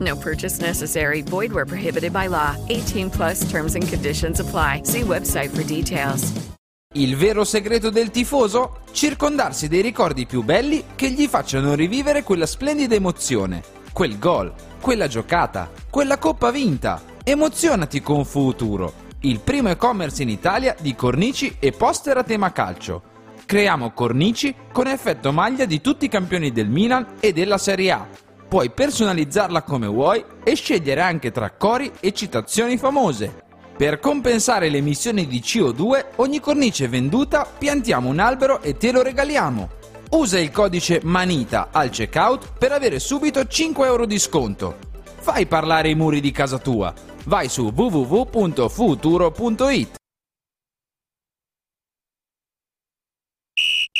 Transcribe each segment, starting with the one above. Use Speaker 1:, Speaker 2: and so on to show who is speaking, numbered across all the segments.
Speaker 1: No purchase necessary. Void where prohibited by law. 18 plus terms and conditions apply. See website for details.
Speaker 2: Il vero segreto del tifoso? Circondarsi dei ricordi più belli che gli facciano rivivere quella splendida emozione, quel gol, quella giocata, quella coppa vinta. Emozionati con Futuro, il primo e-commerce in Italia di cornici e poster a tema calcio. Creiamo cornici con effetto maglia di tutti i campioni del Milan e della Serie A. Puoi personalizzarla come vuoi e scegliere anche tra cori e citazioni famose. Per compensare le emissioni di CO2, ogni cornice venduta piantiamo un albero e te lo regaliamo. Usa il codice MANITA al checkout per avere subito 5 euro di sconto. Fai parlare i muri di casa tua. Vai su www.futuro.it.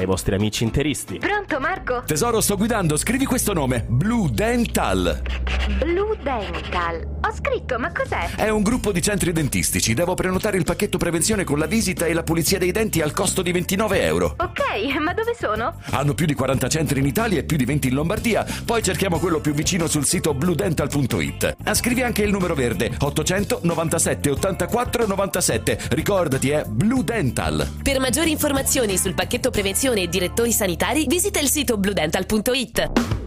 Speaker 3: ai vostri amici interisti.
Speaker 4: Pronto Marco?
Speaker 5: Tesoro, sto guidando, scrivi questo nome. Blue Dental.
Speaker 4: Blue Dental. Ho scritto, ma cos'è?
Speaker 5: È un gruppo di centri dentistici. Devo prenotare il pacchetto prevenzione con la visita e la pulizia dei denti al costo di 29 euro.
Speaker 4: Ok, ma dove sono?
Speaker 5: Hanno più di 40 centri in Italia e più di 20 in Lombardia. Poi cerchiamo quello più vicino sul sito bluedental.it. Ah, Scrivi anche il numero verde 897 84 97. Ricordati, è Blue Dental.
Speaker 6: Per maggiori informazioni sul pacchetto prevenzione e direttori sanitari, visita il sito bluedental.it.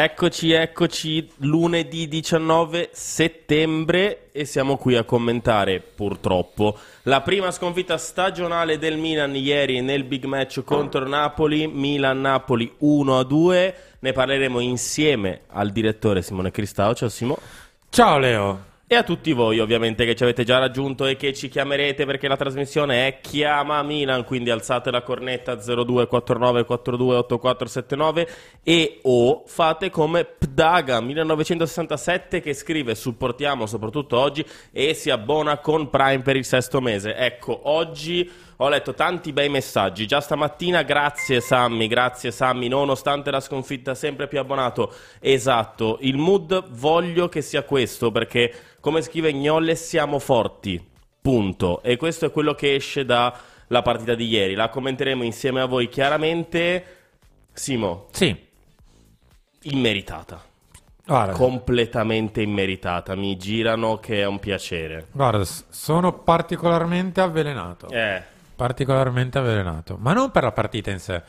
Speaker 3: Eccoci, eccoci, lunedì 19 settembre e siamo qui a commentare, purtroppo, la prima sconfitta stagionale del Milan ieri nel big match contro Napoli, Milan-Napoli 1-2. Ne parleremo insieme al direttore Simone Cristao. Ciao Simo.
Speaker 7: Ciao Leo.
Speaker 3: E a tutti voi ovviamente che ci avete già raggiunto e che ci chiamerete perché la trasmissione è Chiama Milan, quindi alzate la cornetta 0249428479 e o fate come Pdaga 1967 che scrive supportiamo soprattutto oggi e si abbona con Prime per il sesto mese. Ecco, oggi ho letto tanti bei messaggi. Già stamattina, grazie Sammy, grazie Sammy, nonostante la sconfitta, sempre più abbonato. Esatto, il mood voglio che sia questo, perché come scrive Gnolle siamo forti. Punto. E questo è quello che esce dalla partita di ieri. La commenteremo insieme a voi chiaramente. Simo.
Speaker 7: Sì.
Speaker 3: Immeritata.
Speaker 7: Guarda,
Speaker 3: Completamente immeritata. Mi girano che è un piacere.
Speaker 7: guarda, sono particolarmente avvelenato.
Speaker 3: Eh.
Speaker 7: Particolarmente avvelenato. Ma non per la partita in sé,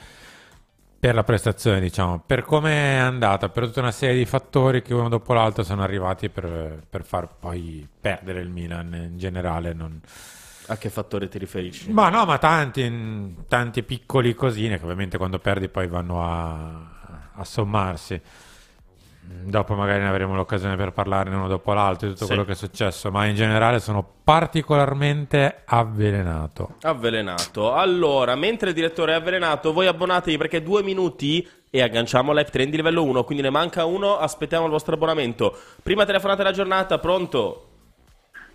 Speaker 7: per la prestazione, diciamo, per come è andata, per tutta una serie di fattori che uno dopo l'altro sono arrivati per, per far poi perdere il Milan in generale. non-
Speaker 3: A che fattore ti riferisci?
Speaker 7: Ma no, ma tanti, tanti piccoli cosine che ovviamente quando perdi poi vanno a, a sommarsi. Dopo magari ne avremo l'occasione per parlarne uno dopo l'altro di tutto
Speaker 3: Sì.
Speaker 7: quello che è successo, ma in generale sono particolarmente avvelenato.
Speaker 3: Avvelenato. Allora, mentre il direttore è avvelenato, voi abbonatevi perché due minuti e agganciamo l'App Train di livello 1, quindi ne manca uno, aspettiamo il vostro abbonamento. Prima telefonata della giornata, pronto?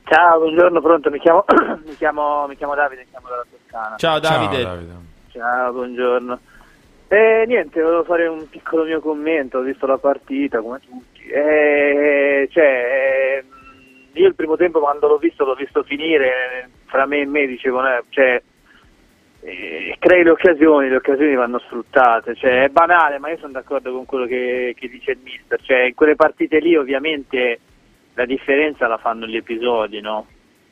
Speaker 8: Ciao, buongiorno, pronto, mi chiamo, mi chiamo, mi chiamo Davide, mi chiamo dalla Toscana.
Speaker 3: Ciao Davide.
Speaker 7: Ciao, Davide.
Speaker 8: Ciao, buongiorno. Eh, niente, volevo fare un piccolo mio commento, ho visto la partita come tutti. Eh, cioè, eh, io il primo tempo quando l'ho visto, l'ho visto finire, fra me e me dicevo, cioè, eh, crei le occasioni, le occasioni vanno sfruttate, cioè, è banale, ma io sono d'accordo con quello che, che dice il mister, cioè, in quelle partite lì ovviamente la differenza la fanno gli episodi, no?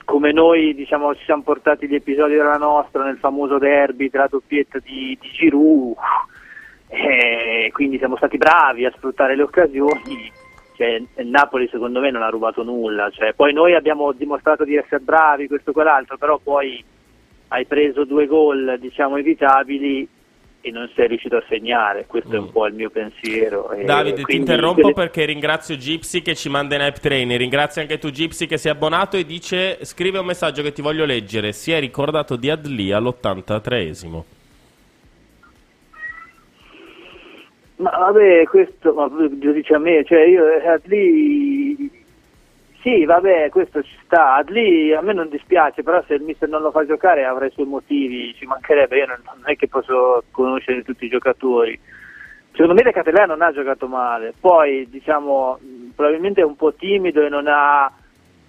Speaker 8: Come noi diciamo ci siamo portati gli episodi della nostra nel famoso derby tra la doppietta di, di Giroud, e quindi siamo stati bravi a sfruttare le occasioni. Cioè, il Napoli secondo me non ha rubato nulla, cioè, poi noi abbiamo dimostrato di essere bravi, questo e quell'altro, però poi hai preso due gol diciamo evitabili e non sei riuscito a segnare, questo è un po' il mio pensiero.
Speaker 3: Davide, ti interrompo
Speaker 8: quelle-
Speaker 3: perché ringrazio Gypsy che ci manda in hype train. Ringrazio anche tu, Gypsy, che si è abbonato e dice: Scrive un messaggio che ti voglio leggere. Si è ricordato di Adli all'83esimo.
Speaker 8: Ma vabbè, questo ma lo dice a me, cioè io eh, Adli sì, vabbè, questo ci sta. Adli a me non dispiace, però se il mister non lo fa giocare avrà i suoi motivi, ci mancherebbe, io non, non è che posso conoscere tutti i giocatori. Secondo me De Catellà non ha giocato male, poi diciamo probabilmente è un po' timido e non ha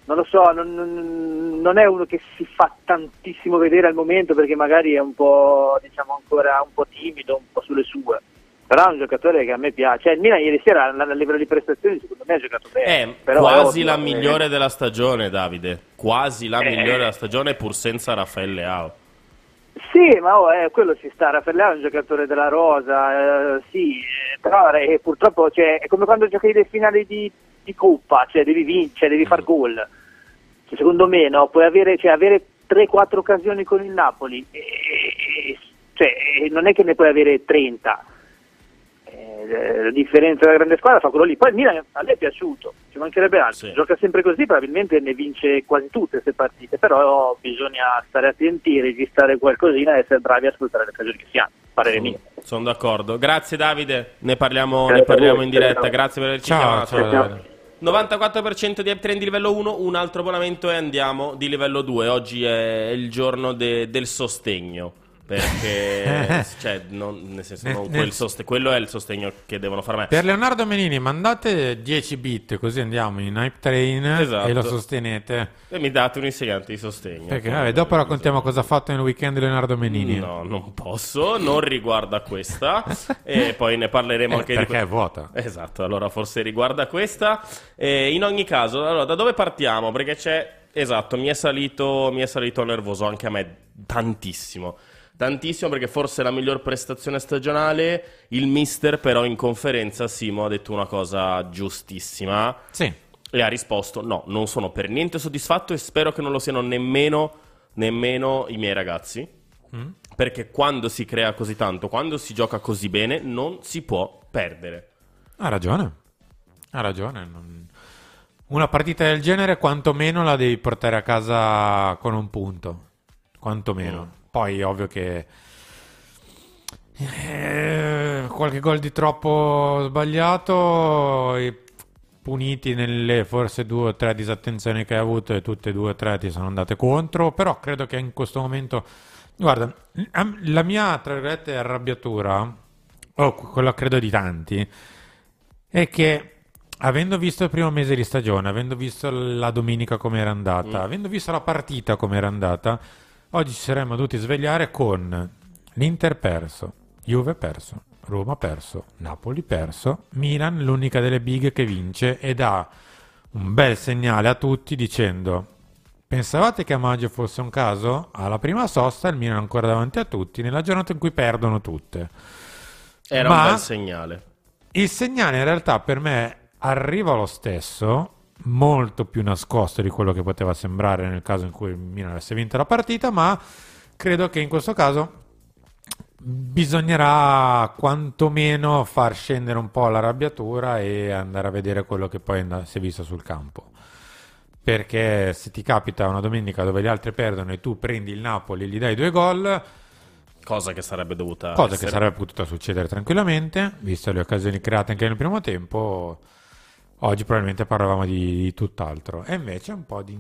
Speaker 8: non lo so, non- non è uno che si fa tantissimo vedere al momento perché magari è un po' diciamo ancora un po' timido, un po' sulle sue. Però è un giocatore che a me piace. Cioè, il Milan ieri sera a livello di prestazioni secondo me ha giocato bene.
Speaker 3: È
Speaker 8: Però
Speaker 3: quasi la
Speaker 8: eh,
Speaker 3: migliore della stagione, Davide. Quasi la
Speaker 8: Eh.
Speaker 3: migliore della stagione, pur senza Raffaele Leao.
Speaker 8: Sì, ma oh, eh, quello ci sta. Raffaele è un giocatore della Rosa, eh, sì, eh, però eh, purtroppo cioè, è come quando giochi le finali di, di Coppa, cioè devi vincere, devi far gol. Cioè, secondo me no, puoi avere, cioè, avere 3-4 occasioni con il Napoli, e, e- cioè, e non è che ne puoi avere 30. Eh, la differenza della grande squadra fa quello lì. Poi il Milan a lei è piaciuto, ci mancherebbe altro. Gioca sempre così, probabilmente ne vince quasi tutte queste partite, però bisogna stare attenti, registrare qualcosina e essere bravi a sfruttare le occasioni che si hanno. Parere mio.
Speaker 3: Sono d'accordo. Grazie, Davide. Ne parliamo, ne parliamo
Speaker 8: voi,
Speaker 3: in diretta.
Speaker 8: ciao.
Speaker 3: Grazie per averci
Speaker 7: Ciao,
Speaker 3: chiamato.
Speaker 7: ciao, Davide.
Speaker 3: 94% di uptrend di livello 1, un altro abbonamento e andiamo di livello 2. Oggi è il giorno de- del sostegno. Perché, cioè, non- nel senso,
Speaker 7: Nel-
Speaker 3: non
Speaker 7: nel-
Speaker 3: quel soste- quello è il sostegno che devono fare a me.
Speaker 7: Per Leonardo Menini mandate 10 bit così andiamo in hype train
Speaker 3: Esatto.
Speaker 7: e lo sostenete.
Speaker 3: E mi date un insegnante di sostegno.
Speaker 7: Perché vabbè, dopo raccontiamo cosa ha fatto nel weekend Leonardo Menini.
Speaker 3: No, non posso, non riguarda questa. e poi ne parleremo
Speaker 7: Eh,
Speaker 3: anche
Speaker 7: perché
Speaker 3: di
Speaker 7: è vuota.
Speaker 3: Esatto, allora forse riguarda questa. E in ogni caso, allora, da dove partiamo? Perché c'è. Esatto, mi è salito, mi è salito nervoso anche a me tantissimo. Tantissimo perché forse è la miglior prestazione stagionale. Il mister, però, in conferenza, Simo ha detto una cosa giustissima.
Speaker 7: Sì.
Speaker 3: E ha risposto: No, non sono per niente soddisfatto e spero che non lo siano nemmeno, nemmeno i miei ragazzi.
Speaker 7: Mm.
Speaker 3: Perché quando si crea così tanto, quando si gioca così bene, non si può perdere.
Speaker 7: Ha ragione. Ha ragione. non- Una partita del genere, quantomeno la devi portare a casa con un punto. Quantomeno.
Speaker 3: Mm.
Speaker 7: Poi, ovvio che. eh, qualche gol di troppo sbagliato. puniti nelle forse due o tre disattenzioni che hai avuto, e tutte e due o tre ti sono andate contro. Però credo che in questo momento. Guarda, la mia, tra virgolette, arrabbiatura, o quella credo di tanti, è che avendo visto il primo mese di stagione, avendo visto la domenica come era andata,
Speaker 3: Mm.
Speaker 7: avendo visto la partita come era andata, oggi ci saremmo dovuti svegliare con l'Inter perso, Juve perso, Roma perso, Napoli perso, Milan l'unica delle big che vince e dà un bel segnale a tutti dicendo Pensavate che a maggio fosse un caso? Alla prima sosta il Milan è ancora davanti a tutti, nella giornata in cui perdono tutte.
Speaker 3: Era
Speaker 7: Ma-
Speaker 3: un bel segnale.
Speaker 7: Il segnale in realtà per me arriva lo stesso, molto più nascosto di quello che poteva sembrare nel caso in cui il Milan avesse vinto la partita, ma credo che in questo caso bisognerà quantomeno far scendere un po' l'arrabbiatura e andare a vedere quello che poi si è visto sul campo. Perché se ti capita una domenica dove gli altri perdono e tu prendi il Napoli e gli dai due gol,
Speaker 3: Cosa che sarebbe dovuta
Speaker 7: Cosa
Speaker 3: essere.
Speaker 7: che sarebbe potuta succedere tranquillamente, visto le occasioni create anche nel primo tempo. Oggi probabilmente parlavamo di, di tutt'altro. E invece un po' di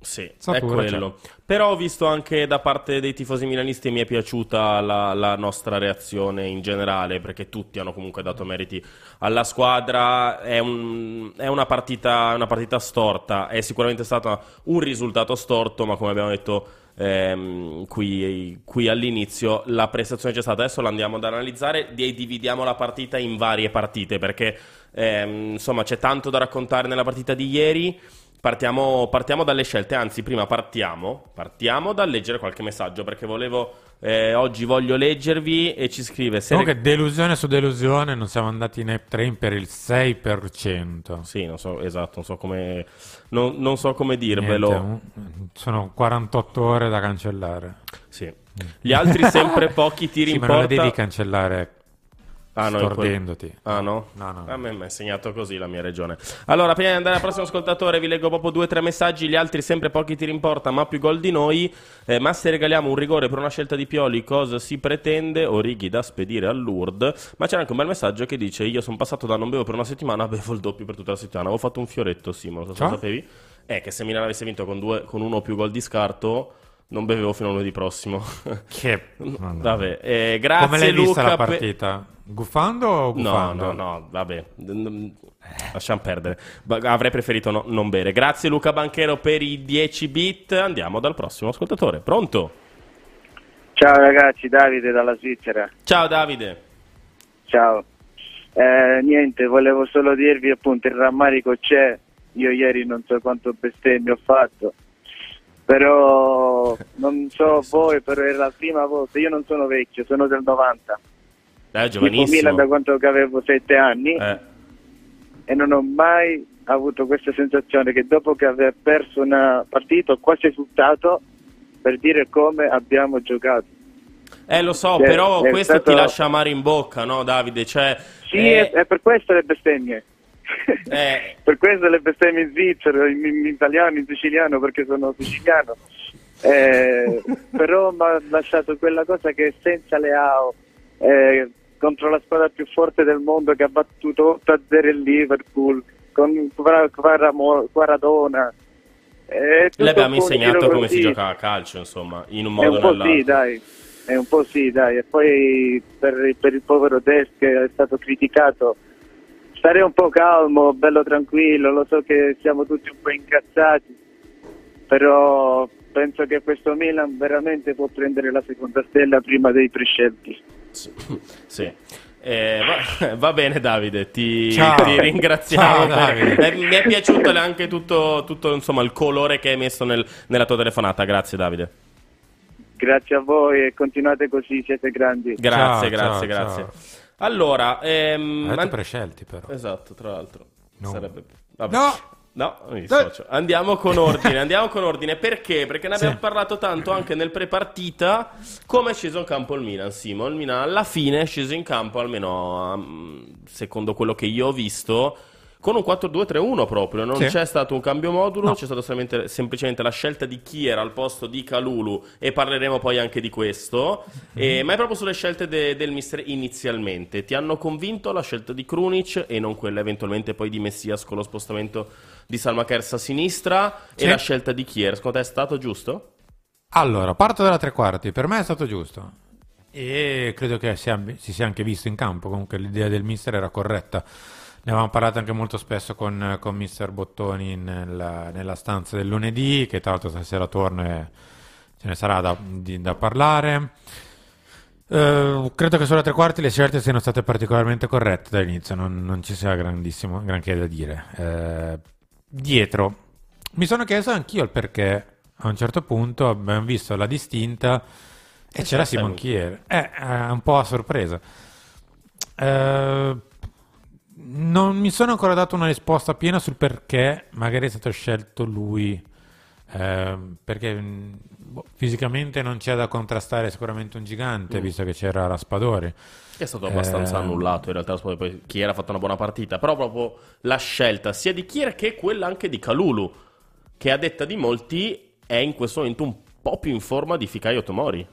Speaker 3: Sì, è quello. Però ho visto anche da parte dei tifosi milanisti mi è piaciuta la, la nostra reazione in generale, perché tutti hanno comunque dato meriti alla squadra. È, un- è una, partita, una partita storta, è sicuramente stato un risultato storto, ma come abbiamo detto ehm, qui, qui all'inizio, la prestazione c'è stata. Adesso la andiamo ad analizzare e dividiamo la partita in varie partite, perché ehm, insomma c'è tanto da raccontare nella partita di ieri. Partiamo, partiamo dalle scelte, anzi prima partiamo, partiamo dal leggere qualche messaggio perché volevo, eh, oggi voglio leggervi e ci scrive se
Speaker 7: Comunque, delusione su delusione, non siamo andati in Ape Train per il 6%.
Speaker 3: Sì, non so, esatto, non so come, non, non so come dirvelo.
Speaker 7: Niente, sono 48 ore da cancellare.
Speaker 3: Sì. Gli altri sempre pochi tiri
Speaker 7: Sì,
Speaker 3: in
Speaker 7: ma non
Speaker 3: porta.
Speaker 7: la devi cancellare
Speaker 3: Ah, no, in quel-. Ah no?
Speaker 7: No, no.
Speaker 3: A me mi è segnato così la mia regione. Allora, prima di andare al prossimo ascoltatore, vi leggo proprio due o tre messaggi. Gli altri sempre pochi tiri in porta, ma più gol di noi. Eh, ma se regaliamo un rigore per una scelta di Pioli, cosa si pretende? Orighi da spedire al Lourdes. Ma c'era anche un bel messaggio che dice: Io sono passato da non bevo per una settimana, bevo il doppio per tutta la settimana. Avevo fatto un fioretto, Simo, lo
Speaker 7: Cioè?
Speaker 3: sapevi? È che se Milan avesse vinto con, due, con uno o più gol di scarto. Non bevevo fino a lunedì prossimo.
Speaker 7: Che...
Speaker 3: Vabbè, eh, grazie
Speaker 7: Come l'hai vista
Speaker 3: Luca
Speaker 7: la
Speaker 3: per-
Speaker 7: partita? Guffando o
Speaker 3: No,
Speaker 7: guffando?
Speaker 3: no, no, vabbè. Lasciamo perdere. Avrei preferito no- non bere. Grazie Luca Banchero per i 10 bit. Andiamo dal prossimo ascoltatore. Pronto?
Speaker 9: Ciao ragazzi, Davide dalla Svizzera.
Speaker 3: Ciao Davide.
Speaker 9: Ciao. Eh, niente, volevo solo dirvi appunto il rammarico c'è. Io ieri non so quanto bestemmio ho fatto. Però non so voi, però era la prima volta. Io non sono vecchio, sono del 90.
Speaker 3: Eh,
Speaker 9: Tipo Milan
Speaker 3: giovanissimo.
Speaker 9: da quanto che avevo 7 anni
Speaker 3: Eh,
Speaker 9: e non ho mai avuto questa sensazione che dopo che aver perso una partita ho quasi esultato per dire come abbiamo giocato.
Speaker 3: eh, lo so,
Speaker 9: È-
Speaker 3: però
Speaker 9: è
Speaker 3: questo
Speaker 9: stato-
Speaker 3: ti lascia amare in bocca, no Davide? Cioè,
Speaker 9: Sì,
Speaker 3: eh,
Speaker 9: è, è per questo le bestemmie.
Speaker 3: eh,
Speaker 9: per questo le bestemmie in svizzero, in, in italiano, in siciliano, perché sono siciliano. Eh, però mi ha lasciato quella cosa che senza Leao, eh, contro la squadra più forte del mondo che ha battuto 8-0 il Liverpool, con Quaradona. eh,
Speaker 3: abbiamo insegnato come
Speaker 9: così.
Speaker 3: si gioca a calcio, insomma, in un
Speaker 9: È
Speaker 3: modo
Speaker 9: un
Speaker 3: o
Speaker 9: po'
Speaker 3: nell'altro.
Speaker 9: sì, dai. È un po' sì, dai. E poi per, per il povero Des che è stato criticato, stare un po' calmo, bello tranquillo. Lo so che siamo tutti un po' incazzati, però penso che questo Milan veramente può prendere la seconda stella prima dei prescelti.
Speaker 3: Sì. sì. Eh, va, va bene Davide, ti, ti ringraziamo.
Speaker 7: Ciao,
Speaker 3: per-
Speaker 7: Davide.
Speaker 3: eh, mi è piaciuto anche tutto, tutto, insomma, il colore che hai messo nel- nella tua telefonata. Grazie Davide.
Speaker 9: Grazie a voi e continuate così, siete grandi.
Speaker 3: Grazie,
Speaker 7: Ciao,
Speaker 3: grazie,
Speaker 7: ciao,
Speaker 3: grazie. Allora, ehm, an-
Speaker 7: prescelti però.
Speaker 3: esatto, tra l'altro.
Speaker 7: No.
Speaker 3: Sarebbe... vabbè.
Speaker 7: No!
Speaker 3: No, mi dissocio. Andiamo con ordine, andiamo con ordine. Perché? Perché ne abbiamo
Speaker 7: Sì.
Speaker 3: parlato tanto anche nel pre-partita. Come è sceso in campo il Milan, Simo? Il Milan alla fine è sceso in campo, almeno um, secondo quello che io ho visto, con un 4-2-3-1 proprio. Non
Speaker 7: Sì.
Speaker 3: c'è stato un cambio modulo,
Speaker 7: No.
Speaker 3: c'è stata semplicemente la scelta di Kier al posto di Calulu e parleremo poi anche di questo. E- ma è proprio sulle scelte de- del mister inizialmente. Ti hanno convinto la scelta di Krunic e non quella eventualmente poi di Messias con lo spostamento di Salma Kers a sinistra
Speaker 7: Sì.
Speaker 3: e la scelta di Kier. Secondo te è stato giusto?
Speaker 7: Allora, parto dalla tre quarti. Per me è stato giusto. E credo che si sia anche visto in campo. Comunque l'idea del mister era corretta. Ne avevamo parlato anche molto spesso con, con mister Bottoni nella, nella stanza del lunedì, che tra l'altro stasera torna e ce ne sarà da, di- da parlare. Eh, credo che sulla tre quarti le scelte siano state particolarmente corrette dall'inizio, non, non ci sia grandissimo, granché da dire. Eh, dietro, mi sono chiesto anch'io il perché a un certo punto abbiamo visto la distinta e
Speaker 3: E
Speaker 7: c'era Simon Kier. Eh, eh, un po' a sorpresa. Eh, non mi sono ancora dato una risposta piena sul perché magari è stato scelto lui. ehm, perché mh, boh, fisicamente non c'è da contrastare sicuramente un gigante,
Speaker 3: Mm.
Speaker 7: visto che c'era Raspadori.
Speaker 3: Che è stato abbastanza
Speaker 7: Eh,
Speaker 3: annullato in realtà. Poi Kier ha fatto una buona partita. Però proprio la scelta sia di Kier che quella anche di Calulu, che a detta di molti è in questo momento un po' più in forma di Fikayo Tomori.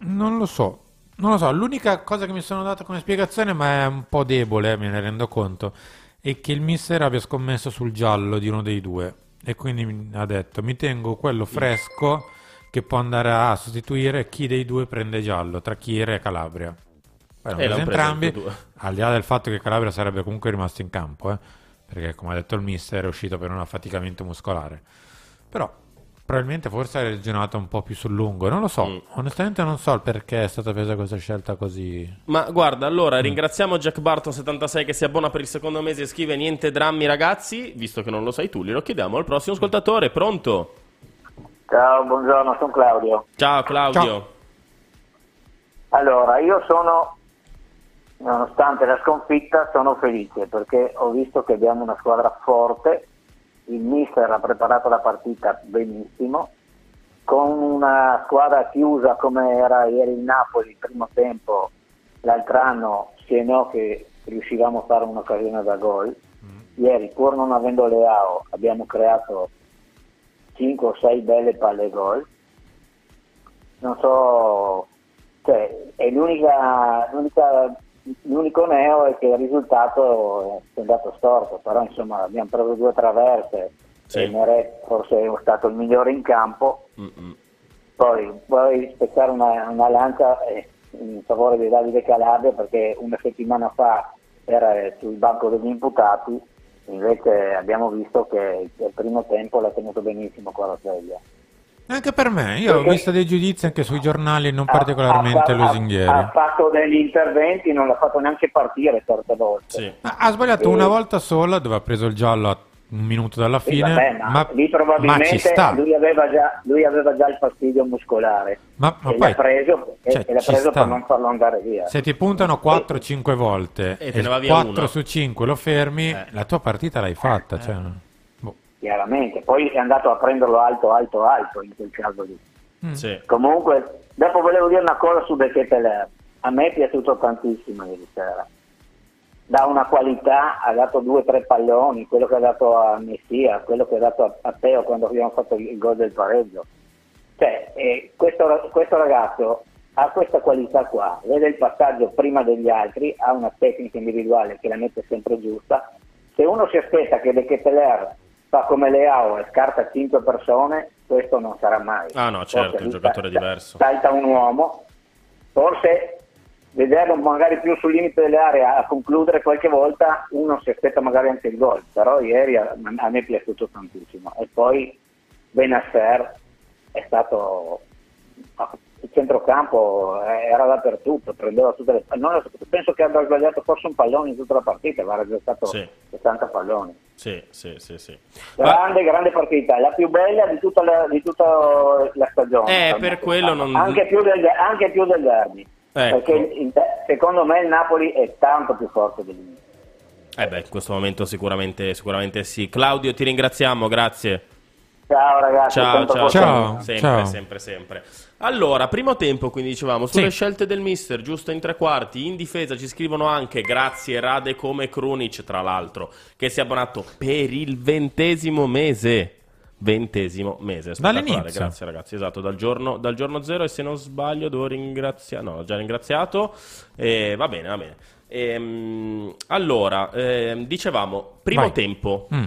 Speaker 7: Non lo so, non lo so. L'unica cosa che mi sono dato come spiegazione, ma è un po' debole, me ne rendo conto, è che il mister abbia scommesso sul giallo di uno dei due. e quindi mi- ha detto mi tengo quello fresco che può andare a sostituire chi dei due prende giallo, tra Chiere e Calabria. Poi l'hanno preso entrambi,
Speaker 3: tutti e due.
Speaker 7: al di là del fatto che Calabria sarebbe comunque rimasto in campo, eh, perché come ha detto il mister è uscito per un affaticamento muscolare. Però probabilmente forse ha ragionato un po' più sul lungo, non lo so,
Speaker 3: Mm.
Speaker 7: onestamente non so il perché è stata presa questa scelta così...
Speaker 3: Ma guarda,
Speaker 7: Mm.
Speaker 3: allora ringraziamo Jack Barton76 che si abbona per il secondo mese e scrive niente drammi ragazzi, visto che non lo sai tu, glielo chiediamo al prossimo ascoltatore, pronto?
Speaker 10: Ciao, buongiorno, sono Claudio.
Speaker 3: Ciao Claudio.
Speaker 10: Allora, io sono, nonostante la sconfitta, sono felice perché ho visto che abbiamo una squadra forte, il mister ha preparato la partita benissimo, con una squadra chiusa come era ieri il Napoli il primo tempo, l'altro anno sì e no che riuscivamo a fare un'occasione da gol. Ieri, pur non avendo Leao, abbiamo creato 5 o 6 belle palle gol. Non so, cioè, è l'unica, l'unica- l'unico neo è che il risultato è andato storto, però insomma abbiamo preso due traverse e Meret forse è stato il migliore in campo. Poi vorrei spezzare una, una lancia eh, in favore di Davide Calabria perché una settimana fa era sul banco degli imputati, invece abbiamo visto che il primo tempo l'ha tenuto benissimo con la sveglia.
Speaker 7: Anche per me, io ho
Speaker 10: Perché-
Speaker 7: visto dei giudizi anche sui giornali non
Speaker 10: Ha-
Speaker 7: particolarmente
Speaker 10: ha- ha-
Speaker 7: lusinghieri.
Speaker 10: Ha fatto degli interventi, non l'ha fatto neanche partire certe volte.
Speaker 7: Ha ha sbagliato
Speaker 10: Eh,
Speaker 7: una volta sola dove ha preso il giallo a un minuto dalla
Speaker 10: sì,
Speaker 7: fine,
Speaker 10: vabbè, ma,
Speaker 7: ma,
Speaker 10: lì
Speaker 7: ma
Speaker 10: probabilmente
Speaker 7: ci sta.
Speaker 10: lui aveva, già, lui aveva già il fastidio muscolare
Speaker 7: Ma- ma
Speaker 10: e
Speaker 7: poi-
Speaker 10: l'ha preso, e-
Speaker 7: cioè,
Speaker 10: e l'ha preso per non farlo andare via.
Speaker 7: Se ti puntano 4-5 volte
Speaker 3: E
Speaker 7: e,
Speaker 3: via
Speaker 7: 4
Speaker 3: una.
Speaker 7: su 5 lo fermi, la tua partita l'hai fatta. Cioè,
Speaker 10: chiaramente. Poi è andato a prenderlo alto, alto, alto in quel caso lì.
Speaker 3: Sì.
Speaker 10: Comunque, dopo volevo dire una cosa su De Keteler. A me è piaciuto tantissimo ieri sera. Da una qualità, ha dato due o tre palloni, quello che ha dato a Messia, quello che ha dato a, a Teo quando abbiamo fatto il gol del pareggio. Cioè, eh, questo, questo ragazzo ha questa qualità qua, vede il passaggio prima degli altri, ha una tecnica individuale che la mette sempre giusta. Se uno si aspetta che De Keteler fa come Leao e scarta 5 persone, questo non sarà mai.
Speaker 3: Ah no,
Speaker 10: Forse
Speaker 3: certo, è un giocatore
Speaker 10: sa-
Speaker 3: diverso.
Speaker 10: Salta un uomo, forse vederlo magari più sul limite dell'area a concludere qualche volta uno si aspetta magari anche il gol, però ieri a, a me è piaciuto tantissimo. E poi Benasser è stato il centrocampo eh, era dappertutto, prendeva tutte le non, penso che abbia sbagliato forse un pallone in tutta la partita, aveva realizzato
Speaker 3: Sì.
Speaker 10: 60 palloni.
Speaker 3: Sì, sì, sì, sì.
Speaker 10: Grande, grande partita, la più bella di tutta la, di tutta la stagione.
Speaker 3: Eh, per quello non...
Speaker 10: Anche più del, anche più del derby.
Speaker 3: Ecco.
Speaker 10: Perché il- secondo me il Napoli è tanto più forte dell'Inter.
Speaker 3: Eh beh, in questo momento sicuramente, sicuramente sì. Claudio, ti ringraziamo, grazie.
Speaker 10: Ciao ragazzi,
Speaker 3: Ciao,
Speaker 10: sempre
Speaker 3: ciao.
Speaker 7: Ciao,
Speaker 3: sempre,
Speaker 7: ciao.
Speaker 3: sempre, sempre. Allora, primo tempo, quindi dicevamo, sulle
Speaker 7: Sì.
Speaker 3: scelte del mister, giusto in tre quarti, in difesa ci scrivono anche, grazie Rade come Krunic, tra l'altro, che si è abbonato per il ventesimo mese. Ventesimo mese, spettacolare,
Speaker 7: Dall'inizio.
Speaker 3: grazie ragazzi, esatto, dal giorno, dal giorno zero e se non sbaglio devo ringraziare, no, ho già ringraziato, e va bene, va bene. Ehm, allora, ehm, dicevamo, primo
Speaker 7: Vai.
Speaker 3: tempo,
Speaker 7: Mm.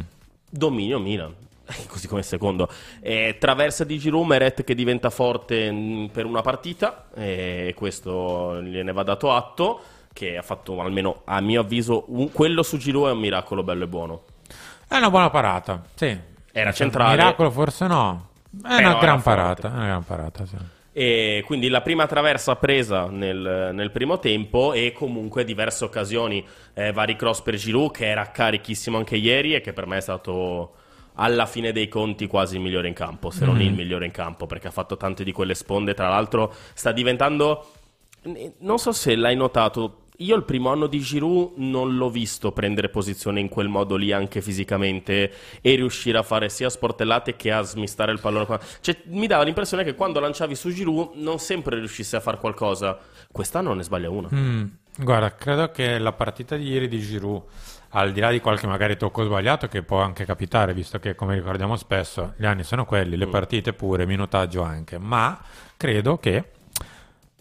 Speaker 3: dominio Milan, così come il secondo. Eh, traversa di Giroud, Meret che diventa forte mh, per una partita, e questo gliene va dato atto, che ha fatto almeno a mio avviso un- quello su Giroud è un miracolo bello e buono.
Speaker 7: È una buona parata, sì.
Speaker 3: Era centrale.
Speaker 7: Miracolo forse no. È una gran parata, una gran parata, sì.
Speaker 3: E quindi la prima traversa presa nel, nel primo tempo e comunque diverse occasioni, eh, vari cross per Giroud che era carichissimo anche ieri e che per me è stato alla fine dei conti quasi il migliore in campo, se non
Speaker 7: Mm.
Speaker 3: il migliore in campo, perché ha fatto tante di quelle sponde, tra l'altro sta diventando non so se l'hai notato, io il primo anno di Giroud non l'ho visto prendere posizione in quel modo lì anche fisicamente e riuscire a fare sia sportellate che a smistare il pallone. Cioè, mi dava l'impressione che quando lanciavi su Giroud non sempre riuscisse a fare qualcosa. Quest'anno ne sbaglia una.
Speaker 7: Mm, guarda, credo che la partita di ieri di Giroud, al di là di qualche magari tocco sbagliato, che può anche capitare, visto che come ricordiamo spesso, gli anni sono quelli, le partite pure, minutaggio anche, ma credo che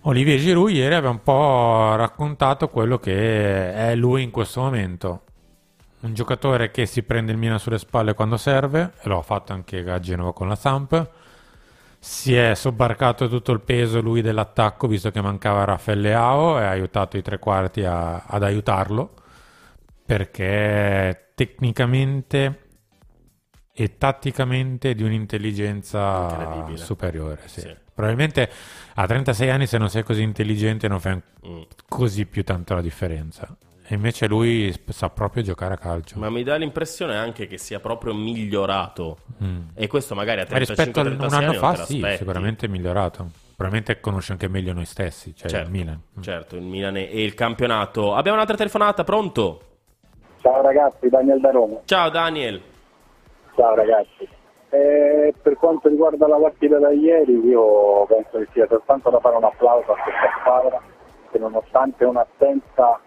Speaker 7: Olivier Giroud ieri abbia un po' raccontato quello che è lui in questo momento. un giocatore che si prende il Milan sulle spalle quando serve, e lo ha fatto anche a Genova con la Samp. Si è sobbarcato tutto il peso lui dell'attacco, visto che mancava Raffaele Leao, e ha aiutato i tre quarti a- ad aiutarlo, perché tecnicamente e tatticamente di un'intelligenza superiore. sì.
Speaker 3: Sì.
Speaker 7: Probabilmente a 36 anni, se non sei così intelligente, non fai
Speaker 3: Mm.
Speaker 7: così più tanto la differenza. E invece lui sa proprio giocare a calcio.
Speaker 3: Ma mi dà l'impressione anche che sia proprio migliorato.
Speaker 7: Mm.
Speaker 3: E questo magari a
Speaker 7: Ma rispetto a
Speaker 3: 35-36
Speaker 7: un anno fa, sì, sicuramente è migliorato. Probabilmente conosce anche meglio noi stessi, cioè
Speaker 3: Certo,
Speaker 7: il Milan.
Speaker 3: certo, il Milan e il campionato. Abbiamo un'altra telefonata, pronto?
Speaker 11: Ciao ragazzi, Daniel da Roma.
Speaker 3: Ciao Daniel.
Speaker 11: Ciao ragazzi. Eh, per quanto riguarda la partita da ieri, io penso che sia soltanto da fare un applauso a questa squadra che nonostante un'assenza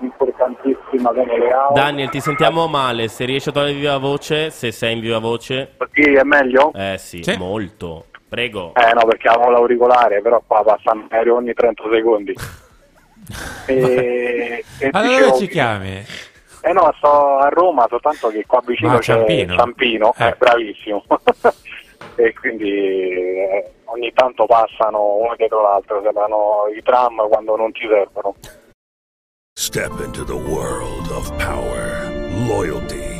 Speaker 11: importantissima come Leao,
Speaker 3: Daniel, ti sentiamo male. Se riesci a togliere viva voce, se sei in viva voce.
Speaker 11: Sì, è meglio?
Speaker 3: Eh sì,
Speaker 7: Sì.
Speaker 3: molto. Prego.
Speaker 11: Eh no, perché avevo l'auricolare, però qua passa un aereo ogni 30 secondi. e, e
Speaker 7: Allora
Speaker 11: dicevo-
Speaker 7: dove ci chiami?
Speaker 11: Eh no, sto a Roma, soltanto che qua vicino
Speaker 7: Ah,
Speaker 11: c'è
Speaker 7: Ciampino.
Speaker 11: Ciampino,
Speaker 7: Eh.
Speaker 11: eh, bravissimo. e quindi eh, ogni tanto passano uno dietro l'altro, sembrano i tram quando non ci servono.
Speaker 12: Step into the world of power, loyalty,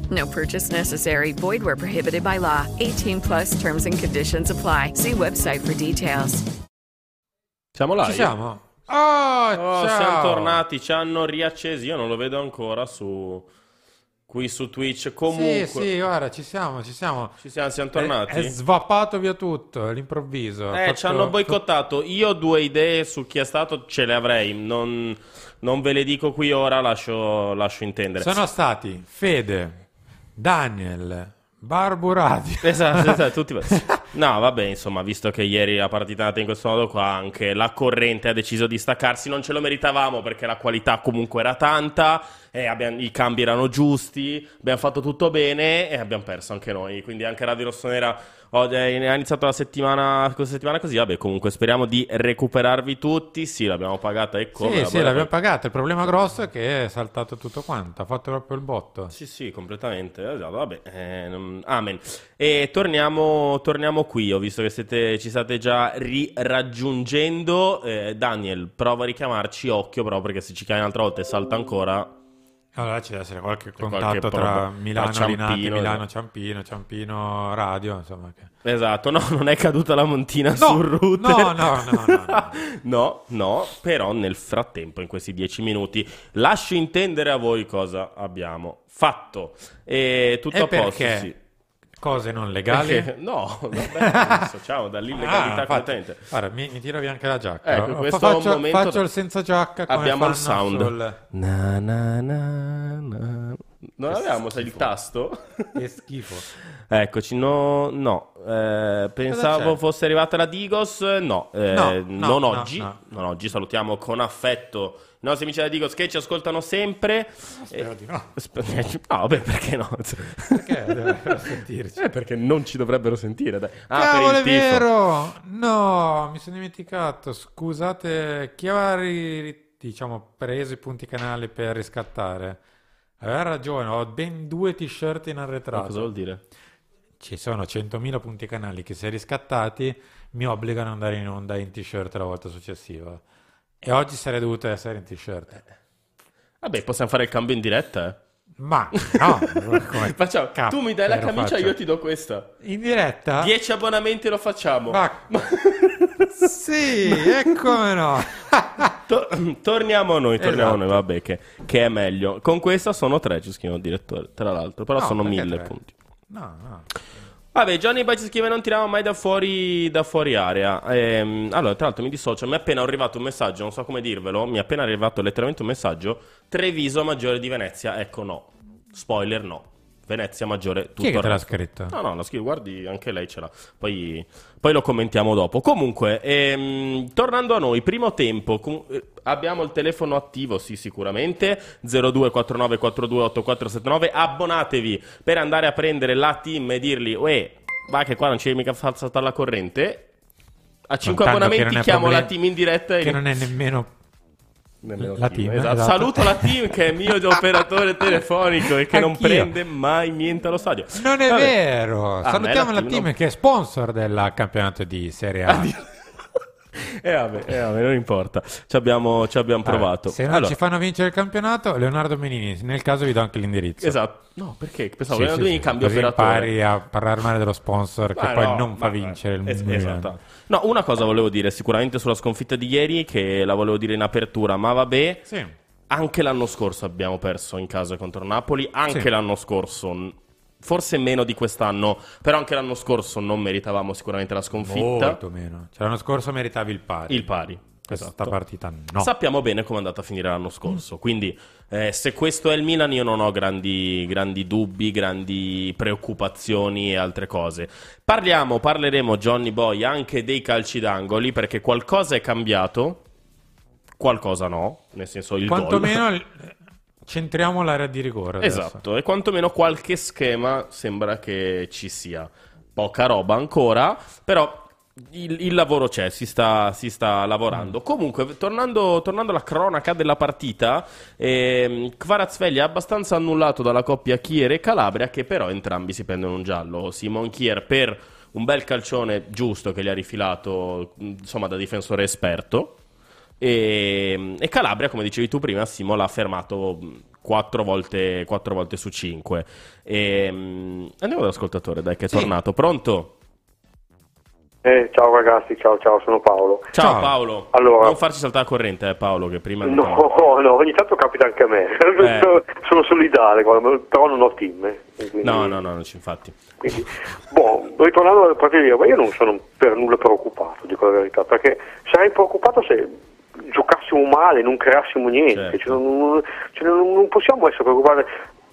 Speaker 1: No purchase necessary. Void where prohibited by law. 18 plus terms and conditions apply. See website for details.
Speaker 3: Siamo là.
Speaker 7: Ci siamo? Oh,
Speaker 3: Oh,
Speaker 7: ciao.
Speaker 3: siamo tornati, ci hanno riaccesi. Io non lo vedo ancora su qui su Twitch. Comunque,
Speaker 7: Sì, sì, guarda, ci siamo, ci siamo.
Speaker 3: Ci siamo, siamo tornati?
Speaker 7: È, è svappato via tutto, all'improvviso.
Speaker 3: Eh,
Speaker 7: fatto-
Speaker 3: ci hanno boicottato. Io due idee su chi è stato ce le avrei. Non, non ve le dico qui ora, lascio, lascio intendere.
Speaker 7: Sono stati Fede, Daniel, Barburati.
Speaker 3: Esatto, esatto, tutti No, vabbè, insomma, visto che ieri la partita è andata in questo modo qua, anche la corrente ha deciso di staccarsi, non ce lo meritavamo perché la qualità comunque era tanta, abbiamo- i cambi erano giusti, abbiamo fatto tutto bene e abbiamo perso anche noi, quindi anche Radio Rossonera oh, eh, ha iniziato la settimana, questa settimana così, vabbè, comunque speriamo di recuperarvi tutti, sì, l'abbiamo pagata e come.
Speaker 7: Sì,
Speaker 3: la
Speaker 7: sì,
Speaker 3: buona-
Speaker 7: l'abbiamo pagata. Il problema grosso è che è saltato tutto quanto. Ha fatto proprio il botto.
Speaker 3: Sì, sì, completamente. Esatto, vabbè, eh, non- amen. E torniamo, torniamo qui. Ho visto che siete- ci state già riraggiungendo. Eh, Daniel, prova a richiamarci. Occhio, però, perché se ci chiami un'altra volta e salta ancora.
Speaker 7: Allora ci deve essere qualche
Speaker 3: qualche
Speaker 7: contatto tra
Speaker 3: proba-
Speaker 7: Milano,
Speaker 3: tra
Speaker 7: Milano,
Speaker 3: esatto.
Speaker 7: Ciampino, Ciampino, Radio, insomma. Che...
Speaker 3: Esatto, no, non è caduta la montina
Speaker 7: No,
Speaker 3: sul router.
Speaker 7: no, no, no, no,
Speaker 3: no, no, però nel frattempo, in questi dieci minuti, lascio intendere a voi cosa abbiamo fatto. E tutto
Speaker 7: E
Speaker 3: a posto,
Speaker 7: perché?
Speaker 3: sì.
Speaker 7: Cose non legali?
Speaker 3: Perché- no, vabbè, dissociamo dall'illegalità
Speaker 7: Ah, infatti,
Speaker 3: completamente.
Speaker 7: Guarda, mi, mi tiro via anche la giacca.
Speaker 3: Ecco, questo è un
Speaker 7: faccio,
Speaker 3: momento-
Speaker 7: faccio il senza giacca come
Speaker 3: Abbiamo il sound.
Speaker 7: sul-
Speaker 3: Na, na, na, na. Non
Speaker 7: Che
Speaker 3: avevamo sai, il tasto?
Speaker 7: Che schifo.
Speaker 3: Eccoci, no, no. eh, pensavo fosse arrivata la Digos. No, eh,
Speaker 7: No, no,
Speaker 3: non
Speaker 7: no,
Speaker 3: oggi.
Speaker 7: no.
Speaker 3: Non oggi. Salutiamo con affetto i nostri amici della Digos che ci ascoltano sempre.
Speaker 7: Spero
Speaker 3: Eh,
Speaker 7: di no.
Speaker 3: sp- no, vabbè, perché no?
Speaker 7: Perché dovrebbero sentirci?
Speaker 3: Eh, perché non ci dovrebbero sentire. Dai. Ah,
Speaker 7: Cavolo,
Speaker 3: per
Speaker 7: è
Speaker 3: il tifo.
Speaker 7: vero! No, mi sono dimenticato. Scusate, chi aveva ri- diciamo, preso i punti canali per riscattare? Aveva ragione, ho ben due t-shirt in
Speaker 3: Ma
Speaker 7: arretrato.
Speaker 3: cosa vuol dire?
Speaker 7: Ci sono 100.000 punti canali che se riscattati mi obbligano ad andare in onda in t-shirt la volta successiva. E oggi sarei dovuto essere in t-shirt.
Speaker 3: Vabbè, possiamo fare il cambio in diretta, eh.
Speaker 7: Ma no, come
Speaker 3: Facciamo, tu mi dai la camicia,
Speaker 7: faccio?
Speaker 3: io ti do questa.
Speaker 7: In diretta?
Speaker 3: 10 abbonamenti lo facciamo.
Speaker 7: Ma- Sì, e come no?
Speaker 3: To- torniamo a noi, torniamo a
Speaker 7: Esatto.
Speaker 3: noi, vabbè, che, che è meglio. Con questa sono tre, il direttore, tra l'altro, però
Speaker 7: No,
Speaker 3: sono mille
Speaker 7: tre?
Speaker 3: punti.
Speaker 7: No, no.
Speaker 3: Vabbè, Johnny ci scrive non tiriamo mai da fuori, da fuori area. Ehm, allora, tra l'altro mi dissocio, mi è appena arrivato un messaggio, non so come dirvelo, mi è appena arrivato letteralmente un messaggio, Treviso maggiore di Venezia, ecco no. Spoiler no. Venezia maggiore tutto
Speaker 7: Chi è che te l'ha
Speaker 3: resto.
Speaker 7: scritto?
Speaker 3: No, no, lo scrivo, guardi, anche lei ce l'ha. Poi, poi lo commentiamo dopo. Comunque, ehm, tornando a noi, primo tempo, com- eh, abbiamo il telefono attivo, sì, sicuramente, 0249428479, abbonatevi per andare a prendere la team e dirgli, uè, va che qua non c'è mica far saltare la corrente. A 5
Speaker 7: tanto che
Speaker 3: abbonamenti chiamo la
Speaker 7: problem-
Speaker 3: team in diretta e...
Speaker 7: Che non è nemmeno
Speaker 3: Nemmeno
Speaker 7: la
Speaker 3: team,
Speaker 7: team.
Speaker 3: esatto.
Speaker 7: esatto.
Speaker 3: Saluto la team che è mio operatore telefonico e che non
Speaker 7: Anch'io.
Speaker 3: prende mai niente allo stadio.
Speaker 7: Non è
Speaker 3: Vabbè.
Speaker 7: vero.
Speaker 3: Ah,
Speaker 7: Salutiamo la team
Speaker 3: no?
Speaker 7: che è sponsor del campionato di Serie A.
Speaker 3: Eh vabbè, eh, vabbè, non importa. Ci abbiamo, ci abbiamo provato.
Speaker 7: Se non
Speaker 3: Allora,
Speaker 7: ci fanno vincere il campionato, Leonardo Menini, nel caso vi do anche l'indirizzo.
Speaker 3: Esatto. No, perché? Pensavo
Speaker 7: Sì,
Speaker 3: che
Speaker 7: sì,
Speaker 3: cambio
Speaker 7: Così
Speaker 3: operatore.
Speaker 7: impari a parlare male dello sponsor che
Speaker 3: Ma
Speaker 7: poi
Speaker 3: no,
Speaker 7: non fa vincere il
Speaker 3: es- esatto. No, una cosa volevo dire sicuramente sulla sconfitta di ieri, che la volevo dire in apertura, ma vabbè.
Speaker 7: Sì.
Speaker 3: Anche l'anno scorso abbiamo perso in casa contro Napoli, anche l'anno scorso, forse meno di quest'anno, però anche l'anno scorso non meritavamo sicuramente la sconfitta.
Speaker 7: Molto meno. Cioè, l'anno scorso meritavi il pari.
Speaker 3: Il pari.
Speaker 7: Questa
Speaker 3: esatto.
Speaker 7: partita no.
Speaker 3: Sappiamo bene come è andata a finire l'anno scorso, quindi eh, se questo è il Milan io non ho grandi, grandi dubbi, grandi preoccupazioni e altre cose. Parliamo, parleremo Johnny Boy anche dei calci d'angoli perché qualcosa è cambiato, qualcosa no, nel senso il gol.
Speaker 7: Quantomeno il- centriamo l'area di rigore. adesso.
Speaker 3: Esatto, e quantomeno qualche schema sembra che ci sia. Poca roba ancora, però il, il lavoro c'è, si sta, si sta lavorando. Comunque, tornando, tornando alla cronaca della partita, ehm, Kvarazveglia è abbastanza annullato dalla coppia Chier e Calabria, che però entrambi si prendono un giallo. Simon Chier per un bel calcione giusto che gli ha rifilato, insomma, da difensore esperto. E, e Calabria, come dicevi tu prima, Simo l'ha fermato mh, quattro volte, quattro volte su cinque. E, mh, andiamo dall'ascoltatore, dai, che è tornato. Pronto?
Speaker 13: Eh, ciao ragazzi, ciao ciao, sono Paolo.
Speaker 3: Ciao, Paolo.
Speaker 13: Allora-
Speaker 3: Non farci saltare la corrente, eh, Paolo, che prima...
Speaker 13: No, no, ogni tanto capita anche a me.
Speaker 3: Eh.
Speaker 13: sono solidale, però non ho team. eh, quindi-
Speaker 3: No, no, no, non ci infatti.
Speaker 13: Quindi, boh, ritornando alla partita io non sono per nulla preoccupato, dico la verità, perché sarei preoccupato se giocassimo male, non creassimo niente,
Speaker 3: Certo.
Speaker 13: cioè, non, cioè, non- possiamo essere preoccupati,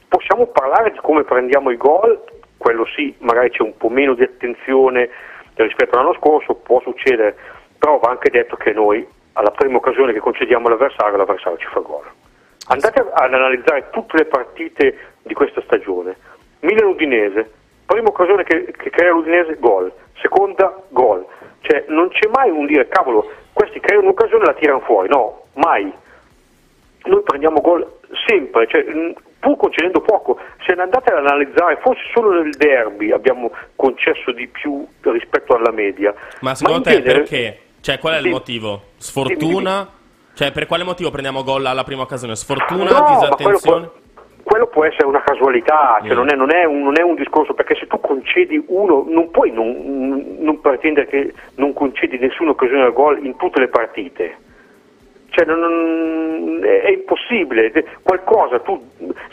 Speaker 13: possiamo parlare di come prendiamo i gol, quello sì, magari c'è un po' meno di attenzione rispetto all'anno scorso, può succedere, però va anche detto che noi alla prima occasione che concediamo all'avversario, l'avversario ci fa gol. Andate ad analizzare tutte le partite di questa stagione. Milan-Udinese, prima occasione che, che crea l'Udinese, gol. Seconda, gol. Cioè non c'è mai un dire, cavolo, questi creano un'occasione e la tirano fuori. No, mai. Noi prendiamo gol sempre, cioè, pur concedendo poco. Se ne andate ad analizzare, forse solo nel derby abbiamo concesso di più rispetto alla media.
Speaker 3: Ma secondo
Speaker 13: in
Speaker 3: te
Speaker 13: genere-
Speaker 3: perché? Cioè, qual è il
Speaker 13: Sì.
Speaker 3: motivo? Sfortuna? Cioè, per quale motivo prendiamo gol alla prima occasione? Sfortuna?
Speaker 13: No, ma
Speaker 3: disattenzione?
Speaker 13: Quello può essere una casualità, cioè
Speaker 3: Mm.
Speaker 13: non, è, non è un, non è un discorso, perché se tu concedi uno, non puoi non, non pretendere che non concedi nessuna occasione al gol in tutte le partite. Cioè, è, è impossibile, qualcosa tu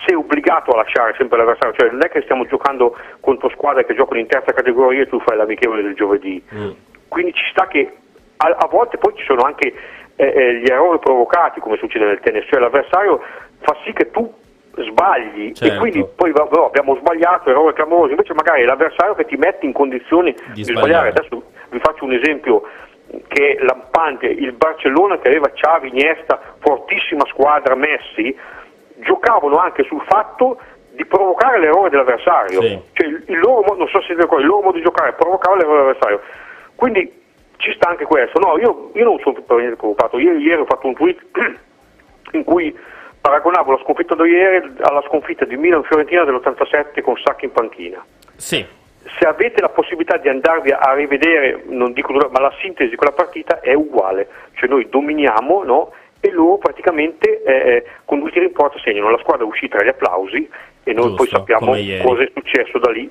Speaker 13: sei obbligato a lasciare sempre l'avversario, cioè non è che stiamo giocando contro squadre che giocano in terza categoria e tu fai l'amichevole del giovedì. Quindi ci sta che a, a volte poi ci sono anche eh, eh, gli errori provocati, come succede nel tennis, cioè l'avversario fa sì che tu sbagli e
Speaker 3: Certo.
Speaker 13: quindi poi va- abbiamo sbagliato, errore clamoroso, invece magari è l'avversario che ti mette in condizioni di,
Speaker 3: sbagliare.
Speaker 13: sbagliare. Adesso vi faccio un esempio che è lampante, il Barcellona che aveva Xavi, Iniesta, fortissima squadra, Messi, giocavano anche sul fatto di provocare l'errore dell'avversario. Cioè il, loro, non so se d'accordo, il loro modo di giocare provocava l'errore dell'avversario. Quindi ci sta anche questo. No, io, io non sono per niente preoccupato. Ieri, ieri ho fatto un tweet in cui paragonavo la sconfitta di ieri alla sconfitta di Milan-Fiorentina dell'87 con Sacchi in panchina.
Speaker 3: Sì.
Speaker 13: Se avete la possibilità di andarvi a rivedere, non dico dura- ma la sintesi di quella partita è uguale, cioè noi dominiamo no? e loro praticamente eh, con due tiri in porta segnano, la squadra uscì tra gli applausi e noi
Speaker 3: Giusto,
Speaker 13: poi sappiamo cosa è successo da lì,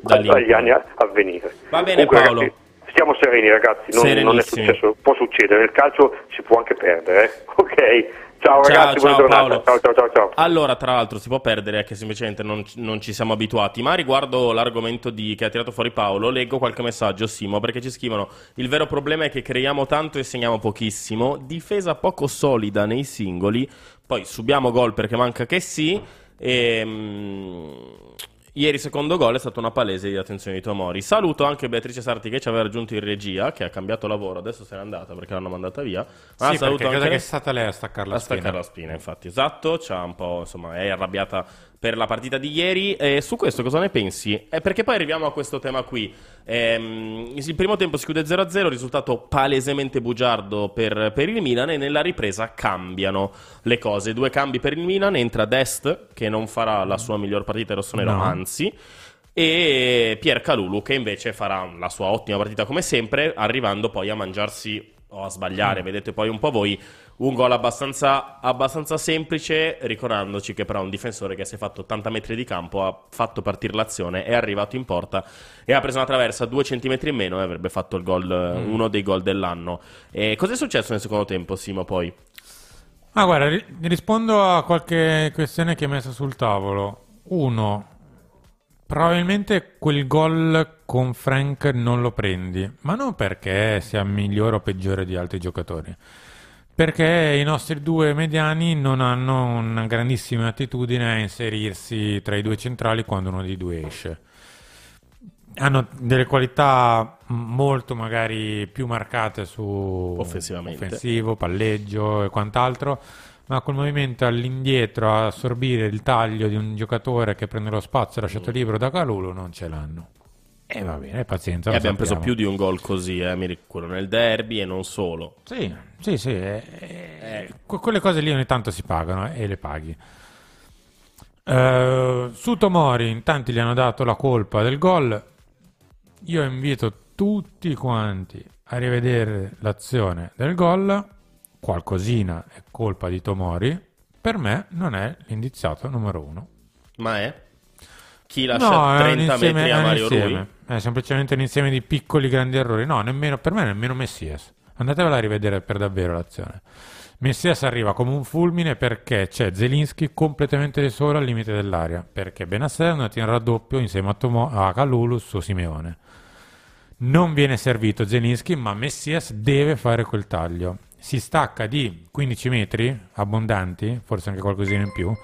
Speaker 3: Da lì
Speaker 13: agli anni a, a venire.
Speaker 3: Va bene,
Speaker 13: Comunque,
Speaker 3: Paolo.
Speaker 13: ragazzi, stiamo sereni ragazzi, non, non è successo, può succedere, nel calcio si può anche perdere, eh. ok? Ciao
Speaker 3: Ciao,
Speaker 13: ragazzi, buona
Speaker 3: ciao,
Speaker 13: giornata,
Speaker 3: Paolo.
Speaker 13: ciao ciao ciao ciao.
Speaker 3: Allora, tra l'altro, si può perdere che semplicemente non, non ci siamo abituati. Ma riguardo l'argomento di- che ha tirato fuori Paolo, leggo qualche messaggio, Simo, perché ci scrivono: Il vero problema è che creiamo tanto e segniamo pochissimo. Difesa poco solida nei singoli. Poi subiamo gol perché manca che sì. E, mm, Ieri secondo gol è stata una palese di attenzione di Tomori. Saluto anche Beatrice Sarti che ci aveva raggiunto in regia, che ha cambiato lavoro, adesso se n'è andata perché l'hanno mandata via. Ma
Speaker 7: Sì,
Speaker 3: saluto
Speaker 7: perché credo
Speaker 3: anche
Speaker 7: che è stata lei a staccare la
Speaker 3: a staccare
Speaker 7: spina.
Speaker 3: la spina, infatti, esatto. C'ha un po', insomma, è arrabbiata per la partita di ieri. E su questo cosa ne pensi? È perché poi arriviamo a questo tema qui. Ehm, il primo tempo si chiude 0-0, risultato palesemente bugiardo per, per il Milan e nella ripresa cambiano le cose. Due cambi per il Milan, entra Dest che non farà la sua miglior partita rossonero,
Speaker 7: No.
Speaker 3: anzi e Pier Calulu che invece farà la sua ottima partita come sempre, arrivando poi a mangiarsi o a sbagliare, vedete poi un po' voi, un gol abbastanza, abbastanza semplice, ricordandoci che però un difensore che si è fatto 80 metri di campo ha fatto partire l'azione, è arrivato in porta e ha preso una traversa due centimetri in meno e avrebbe fatto il gol,
Speaker 7: Mm.
Speaker 3: uno dei gol dell'anno. E cosa è successo nel secondo tempo, Simo, poi?
Speaker 7: Ah, guarda, ri- rispondo a qualche questione che hai messo sul tavolo. Uno, probabilmente quel gol con Frank non lo prendi, ma non perché sia migliore o peggiore di altri giocatori. Perché i nostri due mediani non hanno una grandissima attitudine a inserirsi tra i due centrali quando uno dei due esce. Hanno delle qualità molto magari più marcate su offensivo, palleggio e quant'altro, ma col movimento all'indietro a assorbire il taglio di un giocatore che prende lo spazio lasciato libero da Calulu non ce l'hanno. E va bene, pazienza.
Speaker 3: E abbiamo preso
Speaker 7: sappiamo.
Speaker 3: più di un gol così, eh, mi ricordo, nel derby e non solo.
Speaker 7: Sì, sì, sì. eh, eh, que- quelle cose lì ogni tanto si pagano eh, e le paghi. Eh, su Tomori, in tanti gli hanno dato la colpa del gol. Io invito tutti quanti a rivedere l'azione del gol. Qualcosina è colpa di Tomori. Per me non è l'indiziato numero uno.
Speaker 3: Ma è? Chi lascia
Speaker 7: No, è un
Speaker 3: 30
Speaker 7: insieme-
Speaker 3: metri a Mario. Rui?
Speaker 7: È semplicemente un insieme di piccoli grandi errori. No, nemmeno, per me nemmeno Messias. Andatevela a rivedere per davvero l'azione. Messias arriva come un fulmine perché c'è Zelinski completamente solo al limite dell'area. Perché Benasser non tiene il raddoppio insieme a, Tomo- a Kalulu su Simeone. Non viene servito Zelinski, ma Messias deve fare quel taglio. Si stacca di 15 metri abbondanti, forse anche qualcosina in più,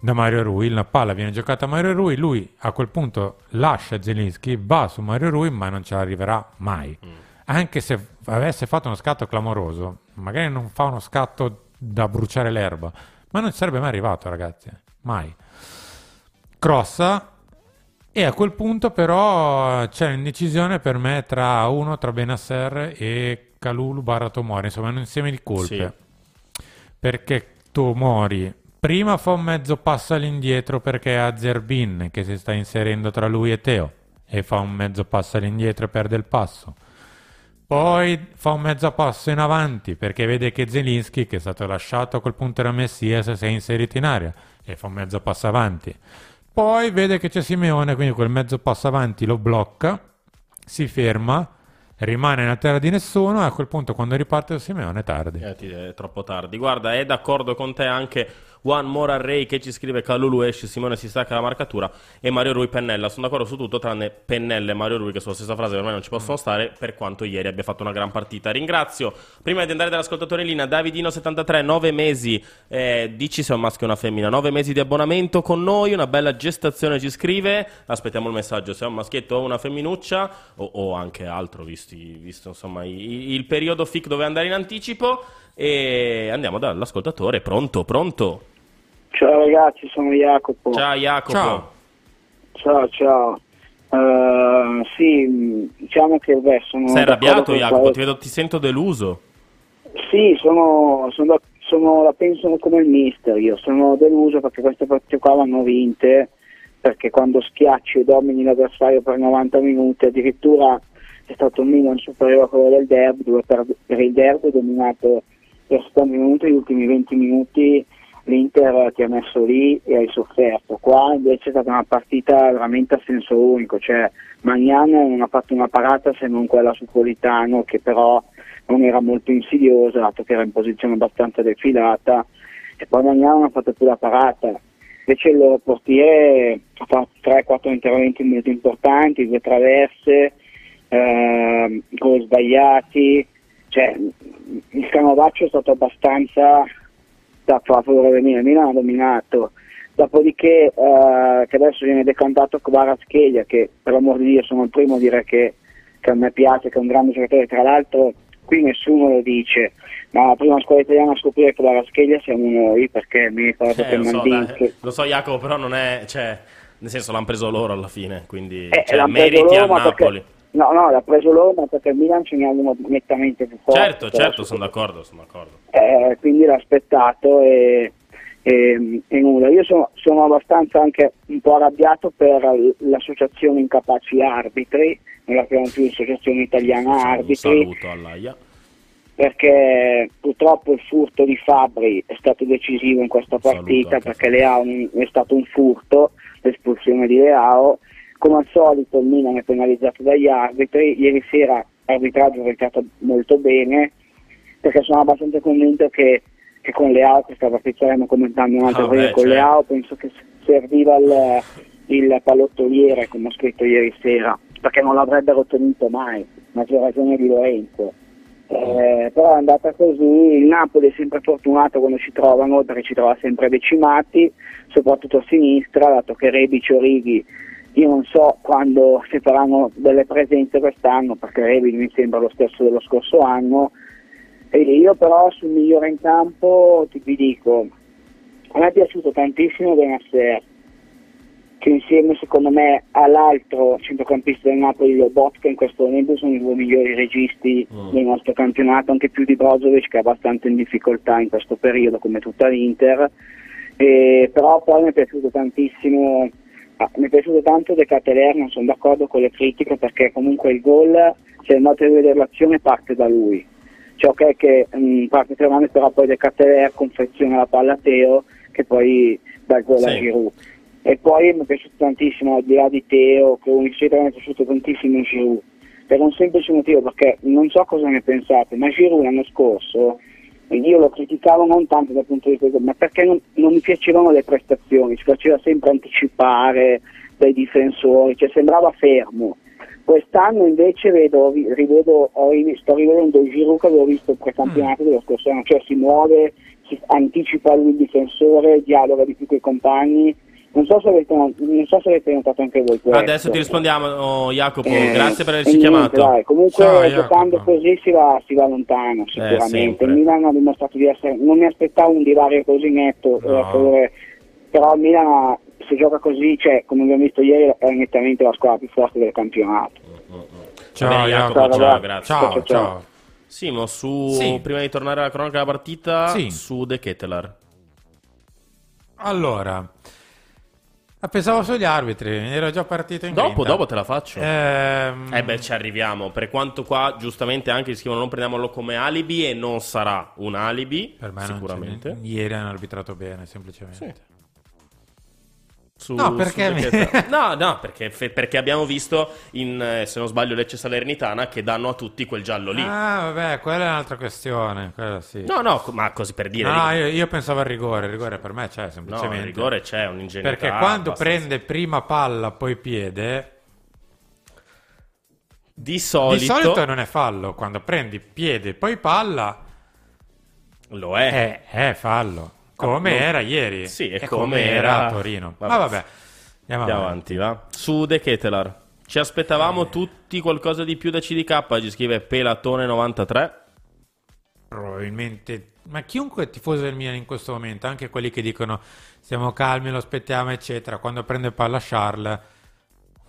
Speaker 7: da Mario Rui. La palla viene giocata a Mario Rui. Lui a quel punto lascia Zelinski, va su Mario Rui, ma non ci arriverà mai. Anche se avesse fatto uno scatto clamoroso, magari non fa uno scatto da bruciare l'erba, ma non ci sarebbe mai arrivato, ragazzi. Mai. Crossa e a quel punto però c'è un'indecisione per me tra uno, tra Benasser e Kalulu barra Tomori, insomma è un insieme di colpe. Perché Tomori prima fa un mezzo passo all'indietro perché ha Zerbin che si sta inserendo tra lui e Teo e fa un mezzo passo all'indietro e perde il passo. Poi fa un mezzo passo in avanti perché vede che Zelinski, che è stato lasciato a quel punto da Messias, si è inserito in aria e fa un mezzo passo avanti. Poi vede che c'è Simeone, quindi quel mezzo passo avanti lo blocca, si ferma, rimane nella terra di nessuno e a quel punto quando riparte Simeone è tardi.
Speaker 3: Eh, è troppo tardi. Guarda, è d'accordo con te anche One More Array che ci scrive Calulu esce, Simone si stacca la marcatura e Mario Rui Pennella. Sono d'accordo su tutto, tranne Pennella e Mario Rui che sulla stessa frase me non ci possono stare, per quanto ieri abbia fatto una gran partita. Ringrazio, prima di andare dall'ascoltatore in linea, Davidino73, 9 mesi, eh, dici se è un maschio o una femmina, 9 mesi di abbonamento con noi, una bella gestazione ci scrive, aspettiamo il messaggio, se è un maschietto o una femminuccia o, o anche altro, visti, visto insomma i- il periodo FIC dove andare in anticipo. E andiamo dall'ascoltatore. Pronto, pronto?
Speaker 14: Ciao ragazzi, sono Jacopo.
Speaker 3: Ciao Jacopo.
Speaker 14: Ciao, ciao. Eh, sì, mh, diciamo che beh, sono
Speaker 3: Sei arrabbiato Jacopo? Ti, vedo, ti sento deluso.
Speaker 14: Sì, sono, sono, sono- la penso come il mister, io sono deluso perché queste partite qua vanno vinte, perché quando schiacci e domini l'avversario per 90 minuti, addirittura è stato un Milan superiore a quello del derby, dove per, per il derby è dominato il secondo minuto, gli ultimi 20 minuti l'Inter ti ha messo lì e hai sofferto. Qua invece è stata una partita veramente a senso unico, cioè Magnano non ha fatto una parata se non quella su Politano che però non era molto insidiosa, dato che era in posizione abbastanza defilata, e poi Magnano non ha fatto più la parata. Invece il loro portiere ha fatto 3-4 interventi molto importanti, due traverse, eh, gol sbagliati, cioè il canovaccio è stato abbastanza da favore del Milan, il Milan ha dominato, dopodiché eh, che adesso viene decantato Kvaratskhelia che per l'amor di Dio sono il primo a dire che, che a me piace, che è un grande giocatore, tra l'altro qui nessuno lo dice, ma la prima scuola italiana a scoprire Kvaratskhelia siamo noi perché mi ricordo
Speaker 3: Eh,
Speaker 14: che
Speaker 3: lo, so, dai, lo so Jacopo, però non è... Cioè, nel senso l'hanno preso loro alla fine, quindi...
Speaker 14: Eh,
Speaker 3: cioè, meriti a
Speaker 14: loro, perché-
Speaker 3: Napoli.
Speaker 14: No, no, l'ha preso loro ma perché il Milan ce n'è uno nettamente più forte.
Speaker 3: Certo, certo, sono d'accordo, sono d'accordo.
Speaker 14: eh, quindi l'ha aspettato e, e- e nulla. Io sono, sono abbastanza anche un po' arrabbiato per l'associazione Incapaci Arbitri, non la chiamano più Associazione Italiana
Speaker 3: Un
Speaker 14: Arbitri,
Speaker 3: saluto all'AIA.
Speaker 14: perché purtroppo il furto di Fabri è stato decisivo in questa partita perché Leao è stato un furto, l'espulsione di Leao. Come al solito il Milan è penalizzato dagli arbitri, ieri sera l'arbitraggio è orientato molto bene perché sono abbastanza convinto che, che con Leao, questa partita staremo commentando un'altra partita
Speaker 3: beh,
Speaker 14: con
Speaker 3: certo.
Speaker 14: Leao, penso che serviva il, il pallottoliere come ho scritto ieri sera perché non l'avrebbero ottenuto mai, maggior ragione di Lorenzo. Eh, però è andata così, il Napoli è sempre fortunato quando ci trovano perché ci trova sempre decimati, soprattutto a sinistra, dato che Rebic e Orighi io non so quando si faranno delle presenze quest'anno perché Rebic mi sembra lo stesso dello scorso anno. E io però sul migliore in campo ti, vi dico, a me è piaciuto tantissimo Benasser che insieme secondo me all'altro centrocampista del Napoli Lobotka in questo momento sono i due migliori registi del nostro campionato, anche più di Brozovic che è abbastanza in difficoltà in questo periodo come tutta l'Inter, E però poi mi è piaciuto tantissimo, ah, mi è piaciuto tanto De Cateler, non sono d'accordo con le critiche perché comunque il gol, se andate a vedere l'azione parte da lui, cioè ok che mh, parte tremando però poi De Cateler confeziona la palla a Teo che poi dà il gol a
Speaker 3: Sì.
Speaker 14: Giroud. E poi mi è piaciuto tantissimo, al di là di Teo, che eccetera, mi è piaciuto tantissimo Giroud, per un semplice motivo, perché non so cosa ne pensate, ma Giroud l'anno scorso, io lo criticavo non tanto dal punto di vista, ma perché non, non mi piacevano le prestazioni, ci faceva sempre anticipare dai difensori, cioè sembrava fermo. Quest'anno invece vedo, rivedo, sto rivedendo il Giroud che avevo visto il precampionato dello scorso anno, cioè si muove, si anticipa lui il difensore, dialoga di più con i compagni. Non so se avete, non so se avete notato anche voi questo.
Speaker 3: Adesso ti rispondiamo, oh, Jacopo,
Speaker 14: Eh,
Speaker 3: grazie per averci
Speaker 14: niente,
Speaker 3: chiamato.
Speaker 14: dai, comunque
Speaker 3: Ciao,
Speaker 14: giocando
Speaker 3: Jacopo.
Speaker 14: così si va, si va lontano sicuramente.
Speaker 3: sempre.
Speaker 14: il Milan ha dimostrato di essere, non mi aspettavo un divario così netto, eh, a favore- però il Milan se gioca così, cioè, come abbiamo visto ieri, è nettamente la squadra più forte del campionato.
Speaker 7: Ciao,
Speaker 3: Va bene,
Speaker 7: Jacopo.
Speaker 3: Ciao,
Speaker 14: ragazzi.
Speaker 3: grazie.
Speaker 7: Ciao,
Speaker 14: Ciao,
Speaker 7: ciao.
Speaker 3: Simo, su,
Speaker 7: Sì.
Speaker 3: prima di tornare alla cronaca della partita,
Speaker 7: Sì.
Speaker 3: su De Kettelar.
Speaker 7: Allora, ah, pensavo sugli arbitri, ero già partito in
Speaker 3: Dopo,
Speaker 7: grinta.
Speaker 3: dopo te la faccio.
Speaker 7: Ehm,
Speaker 3: Eh beh, ci arriviamo. Per quanto qua, giustamente, anche scrivono non prendiamolo come alibi e non sarà un alibi,
Speaker 7: per me
Speaker 3: sicuramente.
Speaker 7: ieri hanno arbitrato bene, semplicemente.
Speaker 3: Su-
Speaker 7: No, perché mi-
Speaker 3: no, no, perché, fe- perché abbiamo visto in, eh, se non sbaglio, Lecce Salernitana che danno a tutti quel giallo lì.
Speaker 7: Ah, vabbè, quella è un'altra questione. sì.
Speaker 3: No, no, ma così per dire.
Speaker 7: No, io, io pensavo al rigore. Il rigore per me c'è
Speaker 3: no,
Speaker 7: semplicemente.
Speaker 3: il rigore c'è, un'ingenuità.
Speaker 7: Perché quando
Speaker 3: abbastanza-
Speaker 7: prende prima palla, poi piede,
Speaker 3: Di solito,
Speaker 7: di solito non è fallo. Quando prendi piede, poi palla,
Speaker 3: lo è.
Speaker 7: è, è fallo. Come
Speaker 3: non-
Speaker 7: era ieri.
Speaker 3: Sì, e
Speaker 7: e
Speaker 3: come
Speaker 7: come
Speaker 3: era-
Speaker 7: era a Torino.
Speaker 3: Vabbè.
Speaker 7: Ma vabbè, andiamo
Speaker 3: Andiamo
Speaker 7: avanti.
Speaker 3: va. Su De Ketelar. Ci aspettavamo tutti qualcosa di più da CDK, ci scrive Pelatone93.
Speaker 7: Probabilmente, ma chiunque è tifoso del Milan in questo momento, anche quelli che dicono stiamo calmi, lo aspettiamo, eccetera, quando prende palla Charles,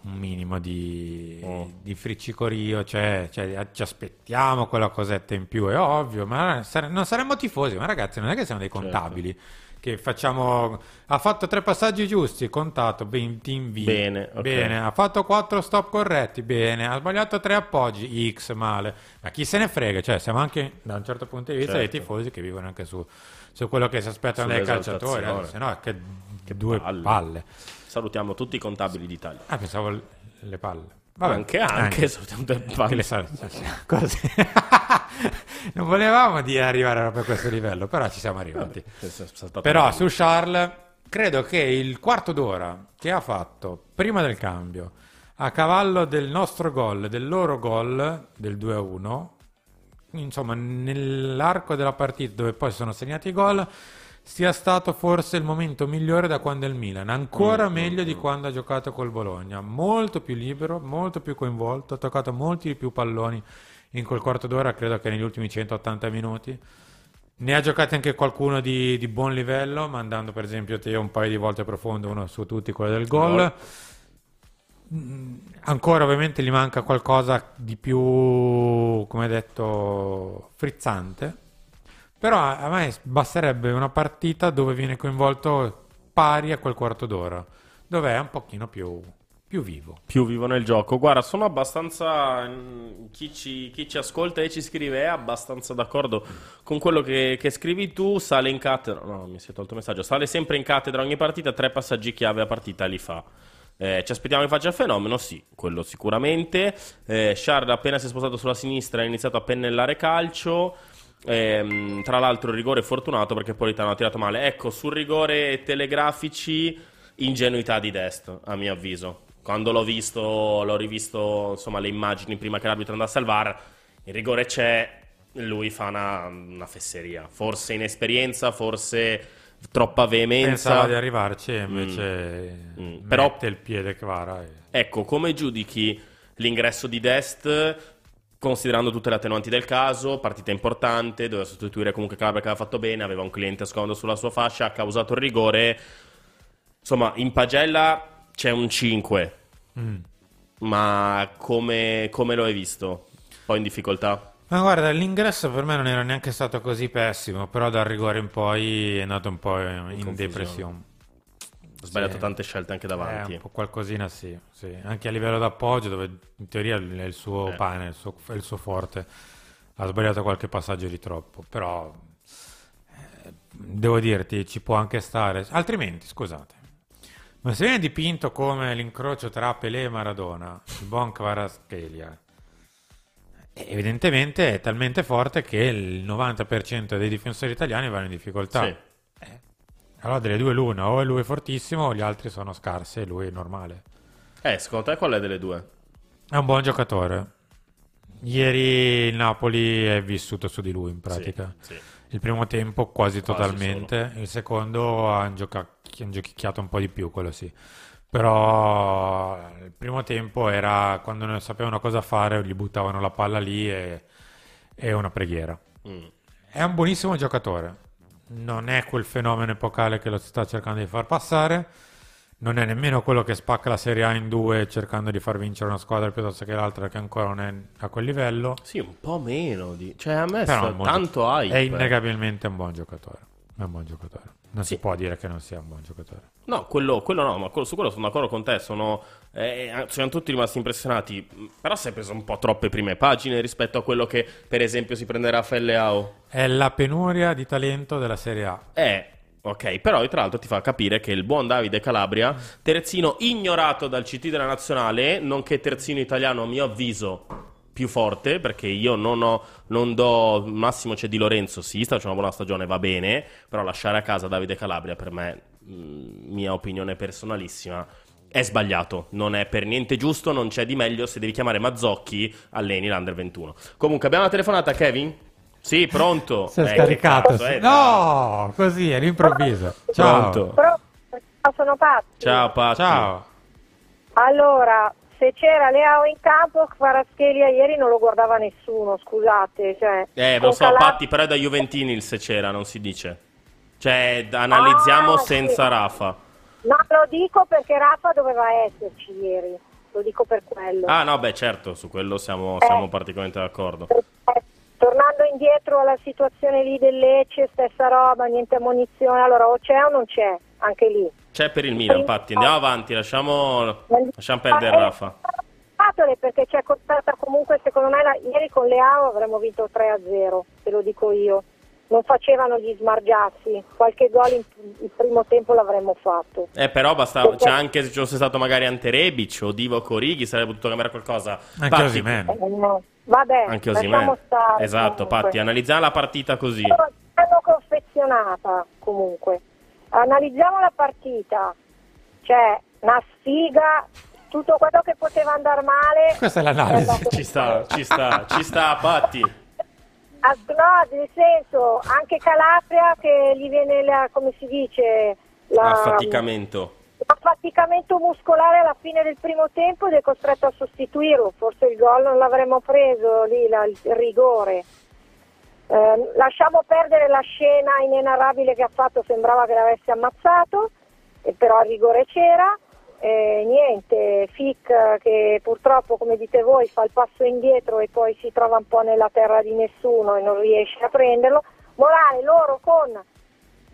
Speaker 7: un minimo di,
Speaker 3: Oh.
Speaker 7: di friccicorio, cioè, cioè, ci aspettiamo quella cosetta in più, è ovvio, ma sare- non saremmo tifosi, ma ragazzi non è che siamo dei
Speaker 3: Certo.
Speaker 7: contabili. che facciamo ha fatto tre passaggi giusti contato 20 invii
Speaker 3: Bene, ok.
Speaker 7: bene ha fatto quattro stop corretti bene ha sbagliato tre appoggi x male ma chi se ne frega cioè siamo anche da un certo punto di vista
Speaker 3: Certo.
Speaker 7: dei tifosi che vivono anche su, su quello che si aspettano dai calciatori se no che, due
Speaker 3: palle.
Speaker 7: palle.
Speaker 3: Salutiamo tutti i contabili d'Italia.
Speaker 7: ah pensavo le palle
Speaker 3: Anche- anche, salutiamo le palle.
Speaker 7: Anche le sal- non volevamo di arrivare proprio a questo livello però ci siamo arrivati
Speaker 3: Vabbè,
Speaker 7: Però su Charles credo che il quarto d'ora che ha fatto prima del cambio a cavallo del nostro gol, del loro gol del 2-1, insomma nell'arco della partita dove poi sono segnati i gol, sia stato forse il momento migliore da quando è il Milan, ancora
Speaker 3: Mm,
Speaker 7: meglio di quando ha giocato col Bologna, molto più libero, molto più coinvolto, ha toccato molti di più palloni in quel quarto d'ora, credo che negli ultimi 180 minuti. Ne ha giocati anche qualcuno di, di buon livello, mandando per esempio Teo un paio di volte profondo, uno su tutti, quello del gol.
Speaker 3: Gol.
Speaker 7: Mm, Ancora ovviamente gli manca qualcosa di più, come detto, frizzante. Però a me basterebbe una partita dove viene coinvolto pari a quel quarto d'ora, dove è un pochino più, più vivo.
Speaker 3: più vivo nel gioco. Guarda, sono abbastanza. mm, Chi ci, chi ci ascolta e ci scrive è abbastanza d'accordo con quello che, che scrivi tu. Sale in cattedra. No, mi si è tolto il messaggio. Sale sempre in cattedra ogni partita. Tre passaggi chiave a partita li fa. Eh, ci aspettiamo che faccia il fenomeno? Sì, quello sicuramente. Eh, Shard appena si è spostato sulla sinistra ha iniziato a pennellare calcio. Ehm, tra l'altro, il rigore fortunato perché Politano ha tirato male. Ecco, sul rigore telegrafici, ingenuità di Dest, a mio avviso. Quando l'ho visto, l'ho rivisto, insomma, le immagini prima che l'arbitro andasse al VAR, il rigore c'è, lui fa una, una fesseria. Forse inesperienza, forse troppa veemenza.
Speaker 7: Pensava di arrivarci e invece
Speaker 3: Mm.
Speaker 7: mette
Speaker 3: Però-
Speaker 7: il piede che vara. e-
Speaker 3: Ecco, come giudichi l'ingresso di Dest, considerando tutte le attenuanti del caso, partita importante, doveva sostituire comunque Calabria che aveva fatto bene, aveva un cliente scomodo sulla sua fascia, ha causato il rigore. Insomma, in pagella c'è un 5,
Speaker 7: Mm.
Speaker 3: ma come, come lo hai visto? Poi in difficoltà?
Speaker 7: Ma guarda, l'ingresso per me non era neanche stato così pessimo, però dal rigore in poi è andato un po' in,
Speaker 3: confusione.
Speaker 7: depressione.
Speaker 3: Ho sbagliato
Speaker 7: Sì.
Speaker 3: tante scelte anche davanti.
Speaker 7: Eh, un po' qualcosina sì, sì. Anche a livello d'appoggio, dove in teoria è il suo
Speaker 3: Eh.
Speaker 7: pane, il suo, è il suo forte, ha sbagliato qualche passaggio di troppo, però eh, devo dirti, ci può anche stare. Altrimenti, scusate, ma se viene dipinto come l'incrocio tra Pelé e Maradona, il buon Kvaratskhelia, eh, evidentemente è talmente forte che il 90% dei difensori italiani vanno in difficoltà.
Speaker 3: Sì.
Speaker 7: Allora delle due l'una, o è lui fortissimo o gli altri sono scarsi e lui è normale.
Speaker 3: Eh, secondo te qual è delle due?
Speaker 7: È un buon giocatore. Ieri il Napoli è vissuto su di lui in pratica.
Speaker 3: Sì, sì.
Speaker 7: Il primo tempo quasi,
Speaker 3: Quasi
Speaker 7: totalmente, il secondo ha giochicchiato un po' di più, quello sì. Però il primo tempo era quando non sapevano cosa fare, gli buttavano la palla lì e è una preghiera.
Speaker 3: Mm.
Speaker 7: È un buonissimo giocatore. Non è quel fenomeno epocale che lo sta cercando di far passare. Non è nemmeno quello che spacca la Serie A in due cercando di far vincere una squadra piuttosto che l'altra che ancora non è a quel livello.
Speaker 3: Sì, un po' meno. Di... Cioè, a me sta tanto hype.
Speaker 7: È innegabilmente un buon giocatore. È un buon giocatore. Non
Speaker 3: Sì.
Speaker 7: si può dire che non sia un buon giocatore.
Speaker 3: No, quello, quello no, ma quello- su quello sono d'accordo con te. Sono, eh, siamo tutti rimasti impressionati. Però si è preso un po' troppe prime pagine rispetto a quello che, per esempio, si prende Raffaele Leao.
Speaker 7: È la penuria di talento della Serie A.
Speaker 3: Eh, ok, però tra l'altro ti fa capire che il buon Davide Calabria, terzino ignorato dal CT della nazionale, nonché terzino italiano a mio avviso più forte, perché io non ho, non do, massimo c'è Di Lorenzo, sì, sta facendo una buona stagione, va bene, però lasciare a casa Davide Calabria per me, mh, mia opinione personalissima, è sbagliato, non è per niente giusto, non c'è di meglio, se devi chiamare Mazzocchi, alleni l'Under 21. Comunque, abbiamo una telefonata, Kevin? Sì, pronto?
Speaker 7: Si è
Speaker 3: Eh,
Speaker 7: scaricato.
Speaker 3: cazzo, eh,
Speaker 7: no, così all'improvviso. Ciao.
Speaker 3: Pronto?
Speaker 15: Sono pazzi.
Speaker 3: Ciao Patti.
Speaker 7: Ciao.
Speaker 15: Allora, se c'era Leao in campo, Kvaratskhelia ieri non lo guardava nessuno, scusate. Cioè,
Speaker 3: Eh, lo so,
Speaker 15: Calab-
Speaker 3: Patti, però è da Juventini il se c'era, non si dice. Cioè, analizziamo
Speaker 15: Ah,
Speaker 3: senza
Speaker 15: sì.
Speaker 3: Rafa.
Speaker 15: No, lo dico perché Rafa doveva esserci ieri. Lo dico per quello.
Speaker 3: Ah, no, beh, certo, su quello siamo,
Speaker 15: Eh.
Speaker 3: siamo particolarmente d'accordo.
Speaker 15: Eh, tornando indietro alla situazione lì del Lecce, stessa roba, niente ammonizione. Allora o c'è o non c'è, anche lì.
Speaker 3: C'è per il Milan, Patti. Andiamo avanti, lasciamo, lasciamo perdere Rafa.
Speaker 15: Perché ci è costata comunque, secondo me, la- ieri con Leao avremmo vinto 3-0, te lo dico io. Non facevano gli smargiassi, qualche gol in il primo tempo l'avremmo fatto.
Speaker 3: Eh, però basta, c'è anche se ci fosse stato magari Ante Rebic o Divo Corighi, sarebbe potuto cambiare qualcosa.
Speaker 7: Anche
Speaker 3: Patti-
Speaker 7: Osimhen.
Speaker 15: Eh, no. Vabbè,
Speaker 3: Anche
Speaker 15: lasciamo
Speaker 3: Osimhen.
Speaker 15: stare.
Speaker 3: Esatto,
Speaker 15: comunque.
Speaker 3: Patti, analizziamo la partita così.
Speaker 15: L'hanno confezionata comunque. Analizziamo la partita. C'è una sfiga, tutto quello che poteva andare male.
Speaker 7: Questa è l'analisi.
Speaker 3: Ci sta, ci sta, ci sta, Patti.
Speaker 15: No, nel senso, anche Calabria che gli viene, la, come si dice, la,
Speaker 3: Affaticamento.
Speaker 15: l'affaticamento muscolare alla fine del primo tempo ed è costretto a sostituirlo. Forse il gol non l'avremmo preso lì, la- il rigore. Eh, lasciamo perdere la scena inenarrabile che ha fatto, sembrava che l'avesse ammazzato, e però il rigore c'era. Eh, niente, Fic eh, che purtroppo, come dite voi, fa il passo indietro e poi si trova un po' nella terra di nessuno e non riesce a prenderlo. Morale, loro con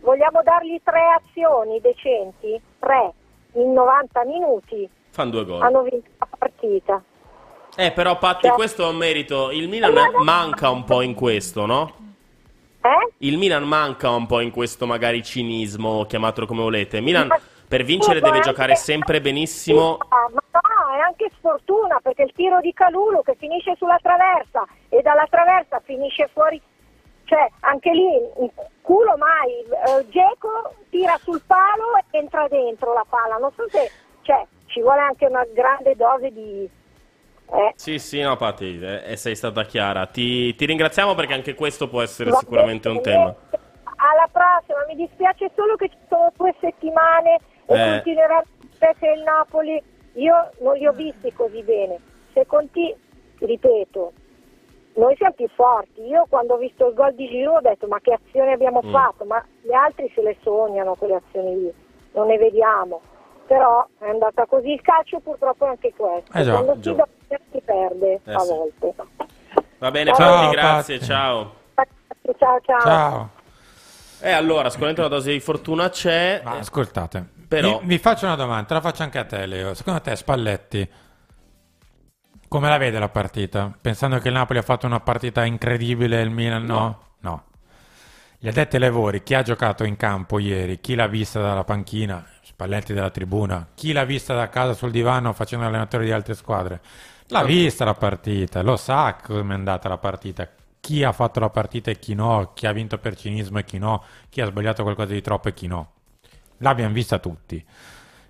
Speaker 15: vogliamo dargli tre azioni decenti, tre in 90 minuti,
Speaker 3: Fanno due gol.
Speaker 15: hanno vinto la partita.
Speaker 3: Eh, però Patti, questo è un merito. Il Milan manca un po' in questo, no?
Speaker 15: Eh?
Speaker 3: Il Milan manca un po' in questo magari cinismo, chiamatelo come volete. Milan per vincere deve giocare sempre benissimo.
Speaker 15: Ma no, è anche sfortuna perché il tiro di Calulu che finisce sulla traversa e dalla traversa finisce fuori, cioè anche lì culo mai, eh, Geco tira sul palo e entra dentro la palla, non so se, cioè ci vuole anche una grande dose di...
Speaker 3: Sì, sì, no, Patti, eh, sei stata chiara. Ti, ti ringraziamo perché anche questo può essere
Speaker 15: Va
Speaker 3: sicuramente un tema.
Speaker 15: alla prossima, mi dispiace solo che ci sono due settimane e
Speaker 3: Eh.
Speaker 15: continuerà perché il Napoli io non li ho visti così bene. Se conti, ripeto, noi siamo più forti. Io quando ho visto il gol di Giroud ho detto ma che azioni abbiamo
Speaker 3: Mm.
Speaker 15: fatto? Ma gli altri se le sognano quelle azioni lì, non ne vediamo. Però è andata così. Il calcio purtroppo è anche questo.
Speaker 3: Eh già,
Speaker 15: si perde
Speaker 3: Eh
Speaker 15: a
Speaker 3: sì.
Speaker 15: volte.
Speaker 3: Va bene,
Speaker 15: Ciao,
Speaker 3: Patti, grazie,
Speaker 7: Patti.
Speaker 3: ciao.
Speaker 15: Ciao ciao.
Speaker 7: Ciao.
Speaker 3: E allora, sicuramente una dose di fortuna c'è.
Speaker 7: Ma ascoltate,
Speaker 3: Però-
Speaker 7: vi, vi faccio una domanda, te la faccio anche a te Leo. Secondo te Spalletti come la vede la partita? Pensando che il Napoli ha fatto una partita incredibile il Milan no? No. Gli addetti ai lavori, chi ha giocato in campo ieri, chi l'ha vista dalla panchina, Spalletti dalla tribuna, chi l'ha vista da casa sul divano facendo allenatore di altre squadre, l'ha vista la partita, lo sa come è andata la partita, chi ha fatto la partita e chi no, chi ha vinto per cinismo e chi no, chi ha sbagliato qualcosa di troppo e chi no. L'abbiamo vista tutti,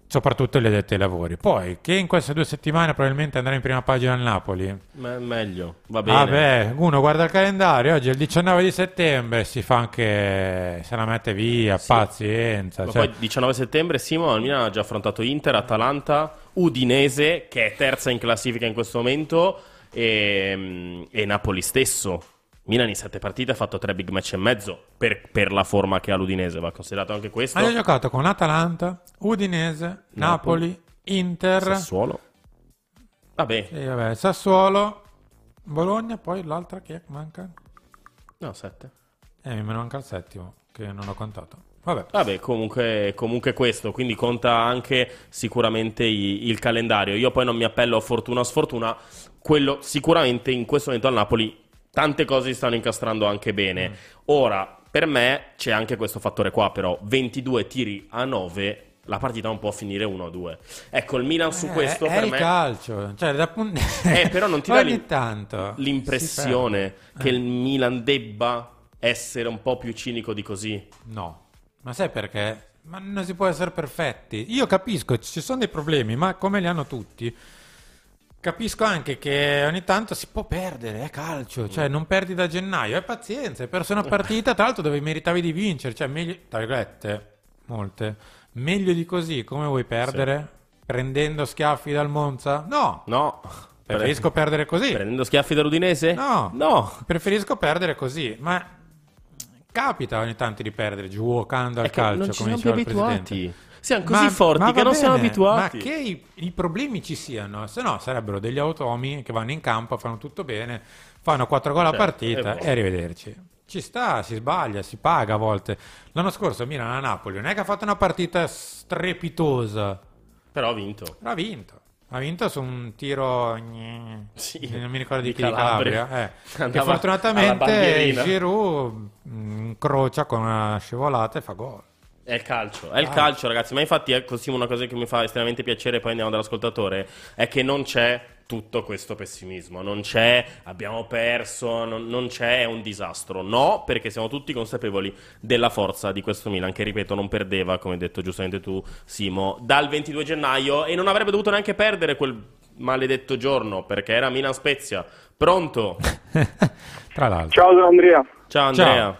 Speaker 7: soprattutto gli addetti ai lavori. Poi, che in queste due settimane probabilmente andrà in prima pagina al Napoli,
Speaker 3: Me- meglio, va bene.
Speaker 7: Vabbè, uno guarda il calendario, oggi è il 19 di settembre, si fa anche, se la mette via, pazienza.
Speaker 3: Ma
Speaker 7: cioè-
Speaker 3: poi 19 settembre Simo Milan ha già affrontato Inter, Atalanta, Udinese che è terza in classifica in questo momento e, e Napoli stesso. Milan in sette partite ha fatto tre big match e mezzo per, per la forma che ha l'Udinese, va considerato anche questo.
Speaker 7: Ha giocato con Atalanta, Udinese, Napoli,
Speaker 3: Napoli,
Speaker 7: Inter,
Speaker 3: Sassuolo. Vabbè,
Speaker 7: e vabbè, Sassuolo, Bologna, poi l'altra che manca?
Speaker 3: no, sette.
Speaker 7: Eh, mi manca il settimo, che non ho contato. Vabbè.
Speaker 3: Vabbè, comunque, comunque questo, quindi conta anche sicuramente i- il calendario. Io poi non mi appello a fortuna o sfortuna, quello sicuramente in questo momento al Napoli tante cose si stanno incastrando anche bene. Ora, per me c'è anche questo fattore qua, però 22 tiri a 9, la partita non può finire 1-2. Ecco, il Milan su
Speaker 7: Eh,
Speaker 3: questo
Speaker 7: è
Speaker 3: per
Speaker 7: il
Speaker 3: me...
Speaker 7: calcio, cioè, da pun-
Speaker 3: Eh, però non ti dà l'im-
Speaker 7: tanto
Speaker 3: l'impressione che
Speaker 7: Eh.
Speaker 3: il Milan debba essere un po' più cinico di così.
Speaker 7: No, ma sai perché? Ma non si può essere perfetti. Io capisco, ci sono dei problemi, ma come li hanno tutti. Capisco anche che ogni tanto si può perdere, è calcio, cioè non perdi da gennaio, è pazienza, hai perso una partita, tra l'altro dove meritavi di vincere, cioè meglio, tra virgolette, molte, meglio di così, come vuoi perdere? Prendendo schiaffi dal Monza? No,
Speaker 3: No.
Speaker 7: preferisco perdere così.
Speaker 3: Prendendo schiaffi dall'Udinese?
Speaker 7: No,
Speaker 3: No.
Speaker 7: preferisco perdere così, ma capita ogni tanto di perdere giocando al calcio, come diceva il
Speaker 3: abituati.
Speaker 7: presidente.
Speaker 3: Siamo così forti che
Speaker 7: va
Speaker 3: non siamo
Speaker 7: bene,
Speaker 3: abituati.
Speaker 7: Ma che i, i problemi ci siano, se no sarebbero degli automi che vanno in campo, fanno tutto bene, fanno quattro gol a
Speaker 3: Certo,
Speaker 7: partita e arrivederci. Ci sta, si sbaglia, si paga a volte. L'anno scorso Milan a Napoli non è che ha fatto una partita strepitosa,
Speaker 3: Però ha vinto.
Speaker 7: ha vinto. Ha vinto su un tiro gne, non mi ricordo di,
Speaker 3: di
Speaker 7: chi di
Speaker 3: Calabria.
Speaker 7: Calabria, eh, che fortunatamente. Giroud mm, incrocia con una scivolata e fa gol.
Speaker 3: È il calcio, è il
Speaker 7: Ah.
Speaker 3: calcio, ragazzi. Ma infatti, ecco, sì, una cosa che mi fa estremamente piacere, poi andiamo dall'ascoltatore, è che non c'è tutto questo pessimismo. Non c'è, abbiamo perso, non, non c'è un disastro. No, perché siamo tutti consapevoli della forza di questo Milan, che ripeto, non perdeva, come hai detto giustamente tu, Simo, dal 22 gennaio e non avrebbe dovuto neanche perdere quel maledetto giorno, perché era Milan Spezia. Pronto?
Speaker 7: Tra l'altro.
Speaker 16: Ciao Andrea.
Speaker 3: Ciao Andrea.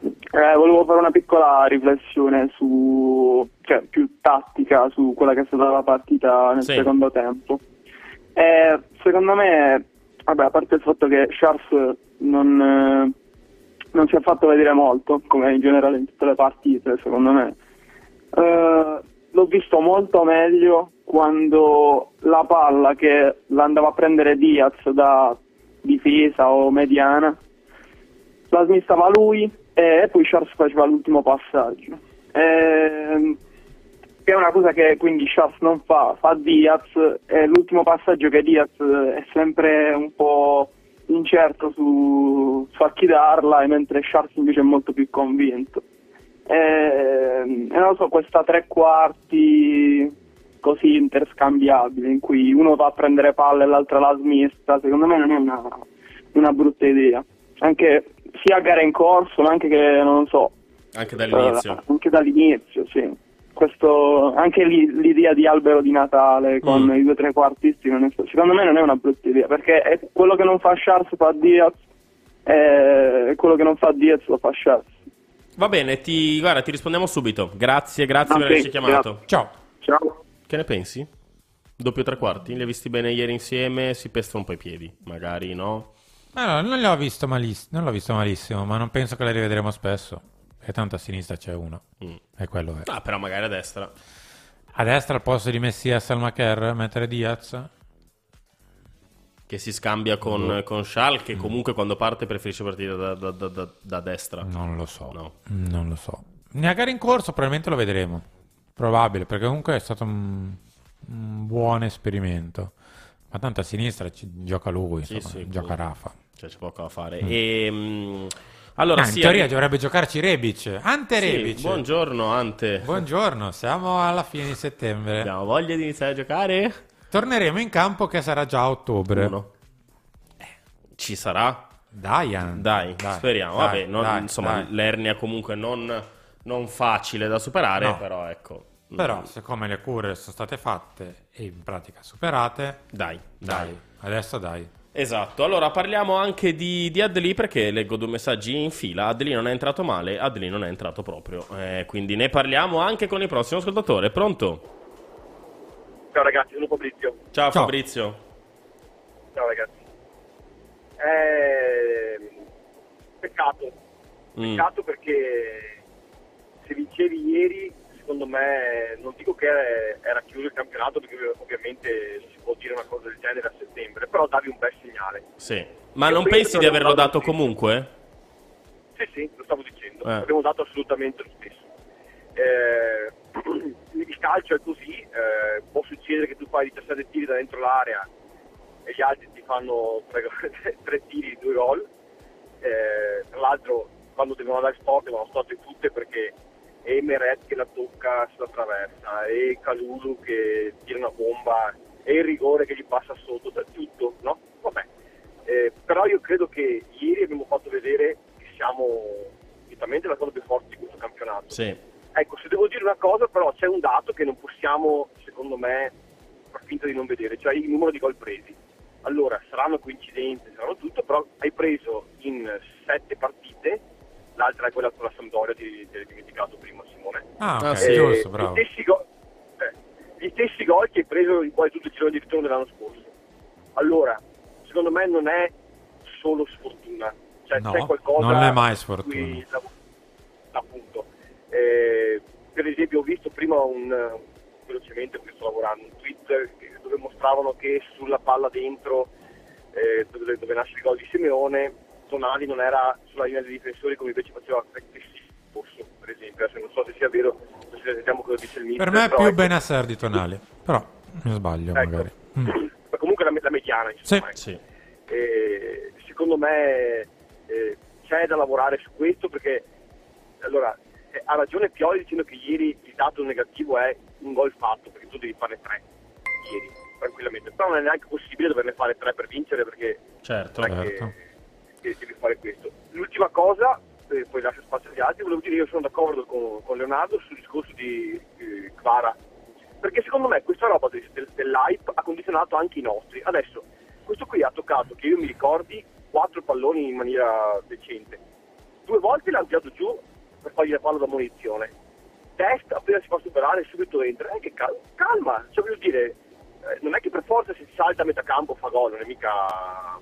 Speaker 16: Eh, volevo fare una piccola riflessione su, cioè più tattica su quella che è stata la partita nel
Speaker 3: Sì.
Speaker 16: secondo tempo. Eh, secondo me, vabbè, a parte il fatto che Sharp non, eh, non si è fatto vedere molto, come in generale in tutte le partite, secondo me. Eh, l'ho visto molto meglio quando la palla che l'andava a prendere Diaz da difesa o mediana la smistava lui e poi Sharps faceva l'ultimo passaggio. Che è una cosa che quindi Sharps non fa, fa Diaz e l'ultimo passaggio che Diaz è sempre un po' incerto su, su a chi darla, mentre Sharps invece è molto più convinto. E, non lo so, questa tre quarti così interscambiabile in cui uno va a prendere palla e l'altra la smista, secondo me non è una, una brutta idea. Anche sia a gara in corso, ma anche che non so,
Speaker 3: Anche dall'inizio.
Speaker 16: eh, anche dall'inizio, sì. Questo, anche lì- l'idea di albero di Natale con
Speaker 3: Mm.
Speaker 16: i due trequartisti, non è- secondo me non è una brutta idea, perché è quello che non fa Sharps fa Diaz e quello che non fa Diaz lo fa Sharps.
Speaker 3: Va bene, ti, guarda, ti rispondiamo subito. Grazie, grazie
Speaker 16: Ah,
Speaker 3: per averci chiamato.
Speaker 16: grazie.
Speaker 7: Ciao.
Speaker 16: Ciao.
Speaker 3: Che ne pensi? Doppio tre quarti? Li hai visti bene ieri insieme? Si pestano un po' i piedi, magari, no?
Speaker 7: Allora, non l'ho visto, maliss- non l'ho visto malissimo, ma non penso che la rivedremo spesso. E tanto a sinistra c'è uno. E quello è.
Speaker 3: Ah, però magari a destra.
Speaker 7: A destra al posto di Messias Almacher mettere Diaz?
Speaker 3: Che si scambia con,
Speaker 7: Boh.
Speaker 3: con Schal, che comunque quando parte preferisce partire da, da- da- da- da destra.
Speaker 7: Non lo so.
Speaker 3: No.
Speaker 7: Non lo so. Nella gara in corso probabilmente lo vedremo. Probabile, perché comunque è stato un, un buon esperimento. Ma tanto a sinistra gioca lui,
Speaker 3: Sì,
Speaker 7: insomma,
Speaker 3: sì,
Speaker 7: gioca
Speaker 3: comunque.
Speaker 7: Rafa.
Speaker 3: Cioè, c'è poco da fare.
Speaker 7: Mm.
Speaker 3: E, mm, allora,
Speaker 7: Ah, in
Speaker 3: sì,
Speaker 7: teoria
Speaker 3: anche-
Speaker 7: dovrebbe giocarci Rebic. Ante
Speaker 3: Sì,
Speaker 7: Rebic.
Speaker 3: buongiorno, Ante.
Speaker 7: Buongiorno, siamo alla fine di settembre.
Speaker 3: Abbiamo voglia di iniziare a giocare?
Speaker 7: Torneremo in campo che sarà già a ottobre.
Speaker 3: Uno. Ci sarà?
Speaker 7: Dai, Ian.
Speaker 3: Dai,
Speaker 7: Dai,
Speaker 3: speriamo.
Speaker 7: dai,
Speaker 3: Vabbè, non-
Speaker 7: dai,
Speaker 3: insomma, l'ernia comunque non, non facile da superare,
Speaker 7: No.
Speaker 3: però ecco.
Speaker 7: Però,
Speaker 3: Mm,
Speaker 7: siccome le cure sono state fatte e in pratica superate,
Speaker 3: Dai,
Speaker 7: dai,
Speaker 3: dai.
Speaker 7: adesso dai.
Speaker 3: Esatto, allora parliamo anche di, di Adli perché leggo due messaggi in fila. Adli non è entrato male, Adli non è entrato proprio. Eh, quindi ne parliamo anche con il prossimo ascoltatore. Pronto?
Speaker 17: Ciao ragazzi, sono Fabrizio.
Speaker 3: Ciao, Fabrizio.
Speaker 17: Ciao ragazzi. Eh, peccato.
Speaker 3: Mm.
Speaker 17: Peccato perché se vincevi ieri, secondo me, non dico che era chiuso il campionato perché ovviamente si può dire una cosa del genere a settembre, però davi un bel segnale.
Speaker 3: Sì. Ma
Speaker 17: Io
Speaker 3: non pensi di averlo dato
Speaker 17: dato
Speaker 3: comunque?
Speaker 17: Sì, sì, lo stavo dicendo.
Speaker 3: Eh.
Speaker 17: Abbiamo dato assolutamente lo stesso. Eh, il calcio è così, eh, può succedere che tu fai 17 tiri da dentro l'area e gli altri ti fanno tre, tre tiri, due gol. Eh, tra l'altro quando devono dare sport devono storte tutte perché e Meret che la tocca sulla traversa e Calulu che tira una bomba e il rigore che gli passa sotto, da tutto, no? Vabbè. Eh, però io credo che ieri abbiamo fatto vedere che siamo la cosa più forte di questo campionato.
Speaker 3: Sì.
Speaker 17: Ecco, se devo dire una cosa, però c'è un dato che non possiamo, secondo me, far finta di non vedere, cioè il numero di gol presi. Allora, saranno coincidenze, saranno tutto, però hai preso in sette partite, l'altra è quella con la Sampdoria, ti, ti eri dimenticato prima Simone.
Speaker 7: Ah, ok,
Speaker 3: Ah, sì.
Speaker 7: giusto, bravo.
Speaker 17: Gli stessi, go- eh, gli stessi gol che hai preso in quasi tutto il girone di ritorno dell'anno scorso. Allora, secondo me non è solo sfortuna, cioè
Speaker 7: No,
Speaker 17: c'è qualcosa
Speaker 7: non è mai sfortuna.
Speaker 17: lav- appunto. Eh, per esempio ho visto prima un, velocemente perché sto lavorando, un tweet dove mostravano che sulla palla dentro, eh, dove, dove nasce il gol di Simeone, Tonali non era sulla linea dei difensori come invece faceva Posso, per esempio, adesso non so se sia vero, se vediamo cosa dice il mister.
Speaker 7: Per me è più
Speaker 17: ecco,
Speaker 7: Benasser di Tonali, però mi sbaglio
Speaker 17: Ecco.
Speaker 7: magari. Mm.
Speaker 17: ma comunque la, la mediana insomma,
Speaker 7: Sì.
Speaker 17: ecco. E secondo me eh, c'è da lavorare su questo perché allora eh, ha ragione Pioli dicendo che ieri il dato negativo è un gol fatto perché tu devi farne tre ieri tranquillamente però non è neanche possibile doverne fare tre per vincere perché
Speaker 3: Certo.
Speaker 17: non è che- devi fare questo l'ultima cosa eh, poi lascio spazio agli altri volevo dire io sono d'accordo con, con Leonardo sul discorso di eh, perché secondo me questa roba del, del- dell'hype ha condizionato anche i nostri. Adesso, questo qui ha toccato, che io mi ricordi, quattro palloni in maniera decente. Due volte l'ha tirato giù per fargli la palla da munizione. Test, appena si fa superare, subito entra. Eh, che cal- calma, cioè voglio dire, eh, non è che per forza si salta a metà campo fa gol, non è mica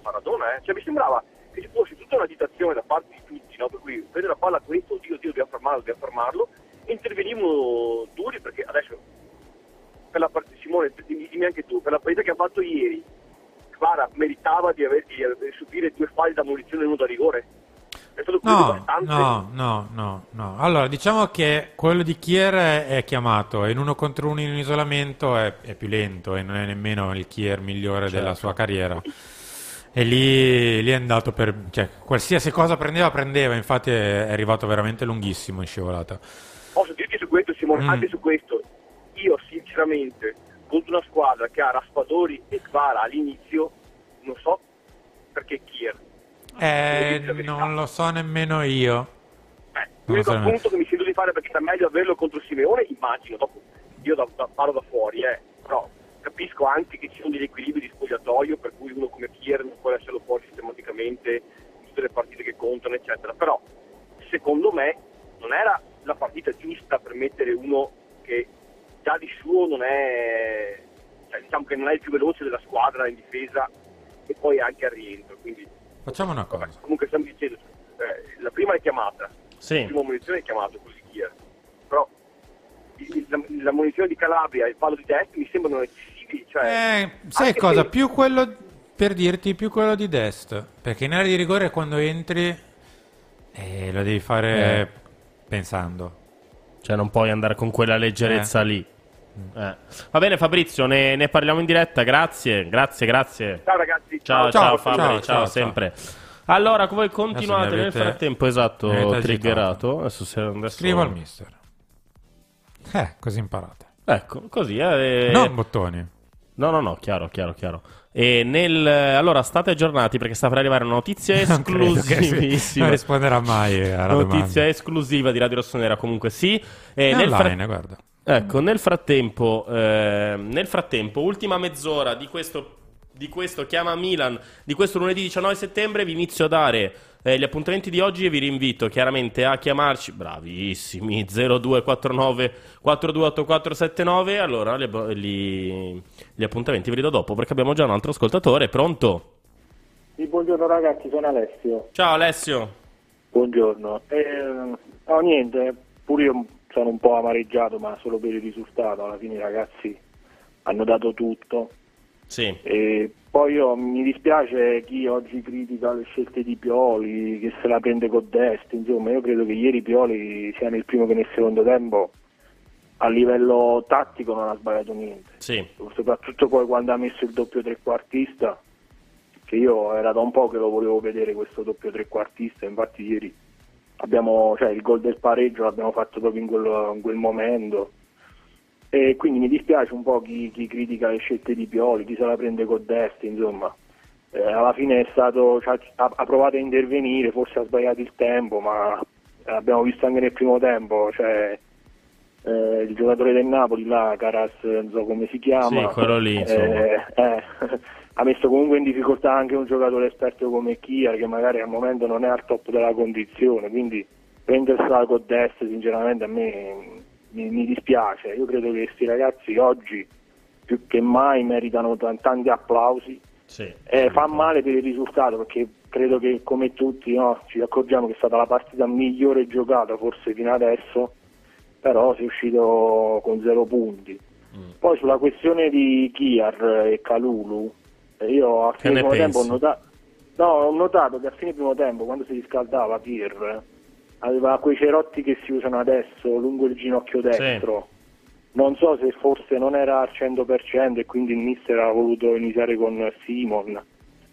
Speaker 17: Maradona, eh. Cioè mi sembrava che ci fosse tutta un'agitazione da parte di tutti, no? Per cui prendere la palla questo, oddio, oddio, dobbiamo fermarlo, dobbiamo fermarlo, e intervenivano duri perché adesso per la partita, Simone, dimmi, anche tu, per la partita che ha fatto ieri, Kvara meritava di, aver, di aver- subire due falli da munizione e uno da rigore? È stato
Speaker 7: No, no, no, no, no. Allora, diciamo che quello di Kier è, chiamato e in uno contro uno in isolamento è, è più lento e non è nemmeno il Kier migliore della
Speaker 17: Certo.
Speaker 7: sua carriera. E lì, lì è andato per... cioè, qualsiasi cosa prendeva, prendeva, infatti è, arrivato veramente lunghissimo in scivolata.
Speaker 17: Posso dirti su questo, Simone,
Speaker 7: Mm.
Speaker 17: anche su questo, io sinceramente, contro una squadra che ha Raspadori e Kvara all'inizio, non so perché Kier.
Speaker 7: Eh, non lo so nemmeno io. Lo
Speaker 17: L'unico
Speaker 7: so nemmeno.
Speaker 17: punto che mi sento di fare perché sta meglio averlo contro Simeone, immagino, dopo io da, da- parlo da fuori, eh, però capisco anche che ci sono degli equilibri di spogliatoio per cui uno come Kier non può lasciarlo fuori sistematicamente in tutte le partite che contano, eccetera. Però secondo me non era la partita giusta per mettere uno che già di suo non è cioè, diciamo che non è il più veloce della squadra in difesa e poi anche al rientro. Quindi
Speaker 7: Facciamo una cosa.
Speaker 17: comunque stiamo dicendo eh, la prima è chiamata
Speaker 3: Sì.
Speaker 17: la prima munizione è chiamato così Kier però la, la munizione di Calabria e il palo di destra mi sembrano eccessivi cioè,
Speaker 7: Eh, sai cosa?
Speaker 17: se-
Speaker 7: Più quello, per dirti, più quello di Dest. Perché in area di rigore quando entri eh, lo devi fare
Speaker 3: Eh.
Speaker 7: pensando.
Speaker 3: Cioè, non puoi andare con quella leggerezza
Speaker 7: Eh.
Speaker 3: lì. Eh. Va bene, Fabrizio, ne, ne parliamo in diretta. Grazie, grazie, grazie.
Speaker 17: ciao ragazzi
Speaker 3: Ciao,
Speaker 7: Ciao,
Speaker 3: ciao,
Speaker 7: ciao,
Speaker 3: Fabri, ciao,
Speaker 7: ciao, ciao.
Speaker 3: sempre. Allora, voi continuate
Speaker 7: mi
Speaker 3: nel
Speaker 7: avete-
Speaker 3: frattempo, esatto,
Speaker 7: avete
Speaker 3: triggerato. Adesso se adesso...
Speaker 7: Scrivo al mister. Eh, così imparate.
Speaker 3: Ecco, così. Eh,
Speaker 7: Non bottoni.
Speaker 3: No, no, no, chiaro, chiaro, chiaro. E nel... Allora, state aggiornati perché sta per arrivare una notizia
Speaker 7: si-
Speaker 3: esclusivissima.
Speaker 7: non risponderà mai alla
Speaker 3: Notizia
Speaker 7: domanda.
Speaker 3: esclusiva di Radio Rossonera, comunque sì. E
Speaker 7: È
Speaker 3: nel
Speaker 7: online, guarda.
Speaker 3: Ecco, nel frattempo, eh, nel frattempo, ultima mezz'ora di questo, di questo Chiama Milan, di questo lunedì 19 settembre, vi inizio a dare eh, gli appuntamenti di oggi e vi rinvito chiaramente a chiamarci, bravissimi, 0249 428479, allora li- li- gli appuntamenti ve li do dopo perché abbiamo già un altro ascoltatore, pronto?
Speaker 18: Sì, buongiorno ragazzi, sono Alessio.
Speaker 3: Ciao Alessio.
Speaker 18: Buongiorno. Eh, no, niente, pure io sono un po' amareggiato, ma solo per il risultato. Alla fine i ragazzi hanno dato tutto.
Speaker 3: Sì.
Speaker 18: E poi io, mi dispiace chi oggi critica le scelte di Pioli, che se la prende con Dest, insomma, io credo che ieri Pioli sia nel primo che nel secondo tempo a livello tattico non ha sbagliato niente.
Speaker 3: Sì.
Speaker 18: Soprattutto poi quando ha messo il doppio trequartista, che io era da un po' che lo volevo vedere questo doppio trequartista, infatti ieri abbiamo, cioè, il gol del pareggio l'abbiamo fatto proprio in quel, in quel momento. E quindi mi dispiace un po' chi, chi critica le scelte di Pioli, chi se la prende con destra, insomma. Eh, alla fine è stato, cioè, ha, ha provato a intervenire, forse ha sbagliato il tempo, ma abbiamo visto anche nel primo tempo, cioè, eh, il giocatore del Napoli, là, Caras, non so come si chiama,
Speaker 3: Sì, quello lì, insomma.
Speaker 18: eh, eh, ha messo comunque in difficoltà anche un giocatore esperto come Kiar, che magari al momento non è al top della condizione, quindi prendersela con destra, sinceramente a me mi, mi dispiace. Io credo che questi ragazzi oggi più che mai meritano t- tanti applausi.
Speaker 3: Sì.
Speaker 18: Eh, fa male per il risultato perché credo che come tutti no, ci accorgiamo che è stata la partita migliore giocata forse fino adesso, però si è uscito con zero punti. Poi sulla questione di Kiar e Calulu, io a fine
Speaker 3: ne
Speaker 18: primo tempo ho
Speaker 3: pensi?
Speaker 18: notato, no, ho notato che a fine primo tempo, quando si riscaldava Kier, aveva quei cerotti che si usano adesso lungo il ginocchio destro. Non so se forse non era al 100% e quindi il mister ha voluto iniziare con Simon,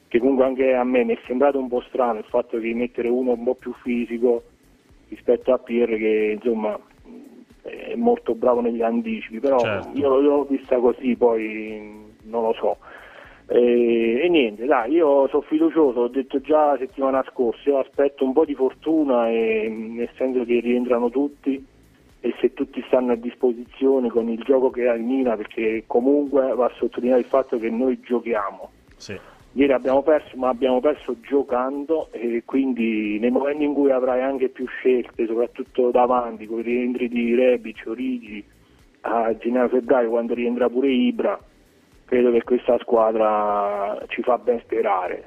Speaker 18: che comunque anche a me mi è sembrato un po' strano il fatto di mettere uno un po' più fisico rispetto a Pierre che insomma è molto bravo negli anticipi, però
Speaker 3: Certo.
Speaker 18: io l'ho vista così, poi non lo so. E, e niente, dai, io sono fiducioso, ho detto già la settimana scorsa, io aspetto un po' di fortuna e, nel senso che rientrano tutti e se tutti stanno a disposizione con il gioco che ha il Mina, perché comunque va a sottolineare il fatto che noi giochiamo.
Speaker 3: Sì.
Speaker 18: Ieri abbiamo perso, ma abbiamo perso giocando e quindi nei momenti in cui avrai anche più scelte, soprattutto davanti, con i rientri di Rebic, Origi, a gennaio-febbraio quando rientra pure Ibra, credo che questa squadra ci fa ben sperare.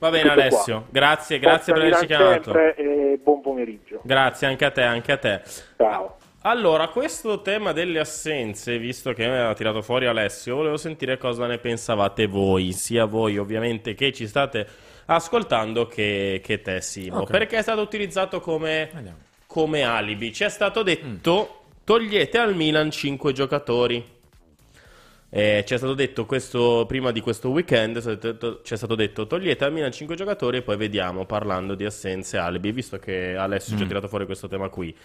Speaker 3: Va bene
Speaker 18: Tutto
Speaker 3: Alessio,
Speaker 18: qua.
Speaker 3: grazie, grazie per
Speaker 18: Forza
Speaker 3: averci
Speaker 18: Milan
Speaker 3: chiamato.
Speaker 18: sempre e buon pomeriggio.
Speaker 3: Grazie anche a te, anche a te.
Speaker 18: Ciao.
Speaker 3: Allora, questo tema delle assenze, visto che mi ha tirato fuori Alessio, volevo sentire cosa ne pensavate voi, sia voi ovviamente che ci state ascoltando che, che te Simo,
Speaker 7: Ok.
Speaker 3: perché è stato utilizzato come, come alibi. Ci è stato detto, togliete al Milan 5 giocatori. Eh, ci è stato detto questo prima di questo weekend, ci è stato detto togliete al Milan 5 giocatori e poi vediamo parlando di assenze alibi, visto che Alessio ci ha
Speaker 7: Mm.
Speaker 3: tirato fuori questo tema qui.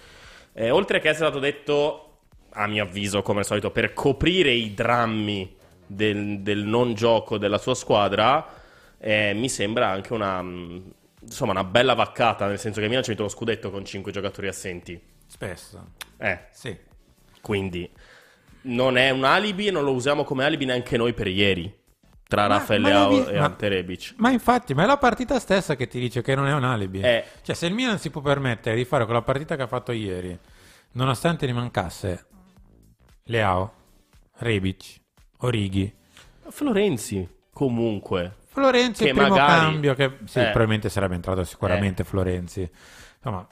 Speaker 3: Eh, oltre che essere stato detto, a mio avviso, come al solito, per coprire i drammi del, del non gioco della sua squadra, eh, mi sembra anche una, mm, insomma, una bella vaccata, nel senso che Milan ci vinto lo scudetto con 5 giocatori assenti.
Speaker 7: Spesso.
Speaker 3: Eh.
Speaker 7: Sì.
Speaker 3: Quindi non è un alibi e non lo usiamo come alibi neanche noi per ieri. Tra Raffaele
Speaker 7: ma
Speaker 3: Leao
Speaker 7: l'avevi-
Speaker 3: e
Speaker 7: ma-
Speaker 3: Ante Rebic.
Speaker 7: Ma infatti, ma è la partita stessa che ti dice che non è un alibi.
Speaker 3: Eh.
Speaker 7: Cioè, se il Milan si può permettere di fare quella partita che ha fatto ieri, nonostante gli mancasse Leao, Rebic, Orighi,
Speaker 3: Florenzi, comunque.
Speaker 7: Florenzi,
Speaker 3: Che
Speaker 7: il primo
Speaker 3: magari-
Speaker 7: cambio che sì,
Speaker 3: Eh.
Speaker 7: probabilmente sarebbe entrato sicuramente Florenzi. Insomma,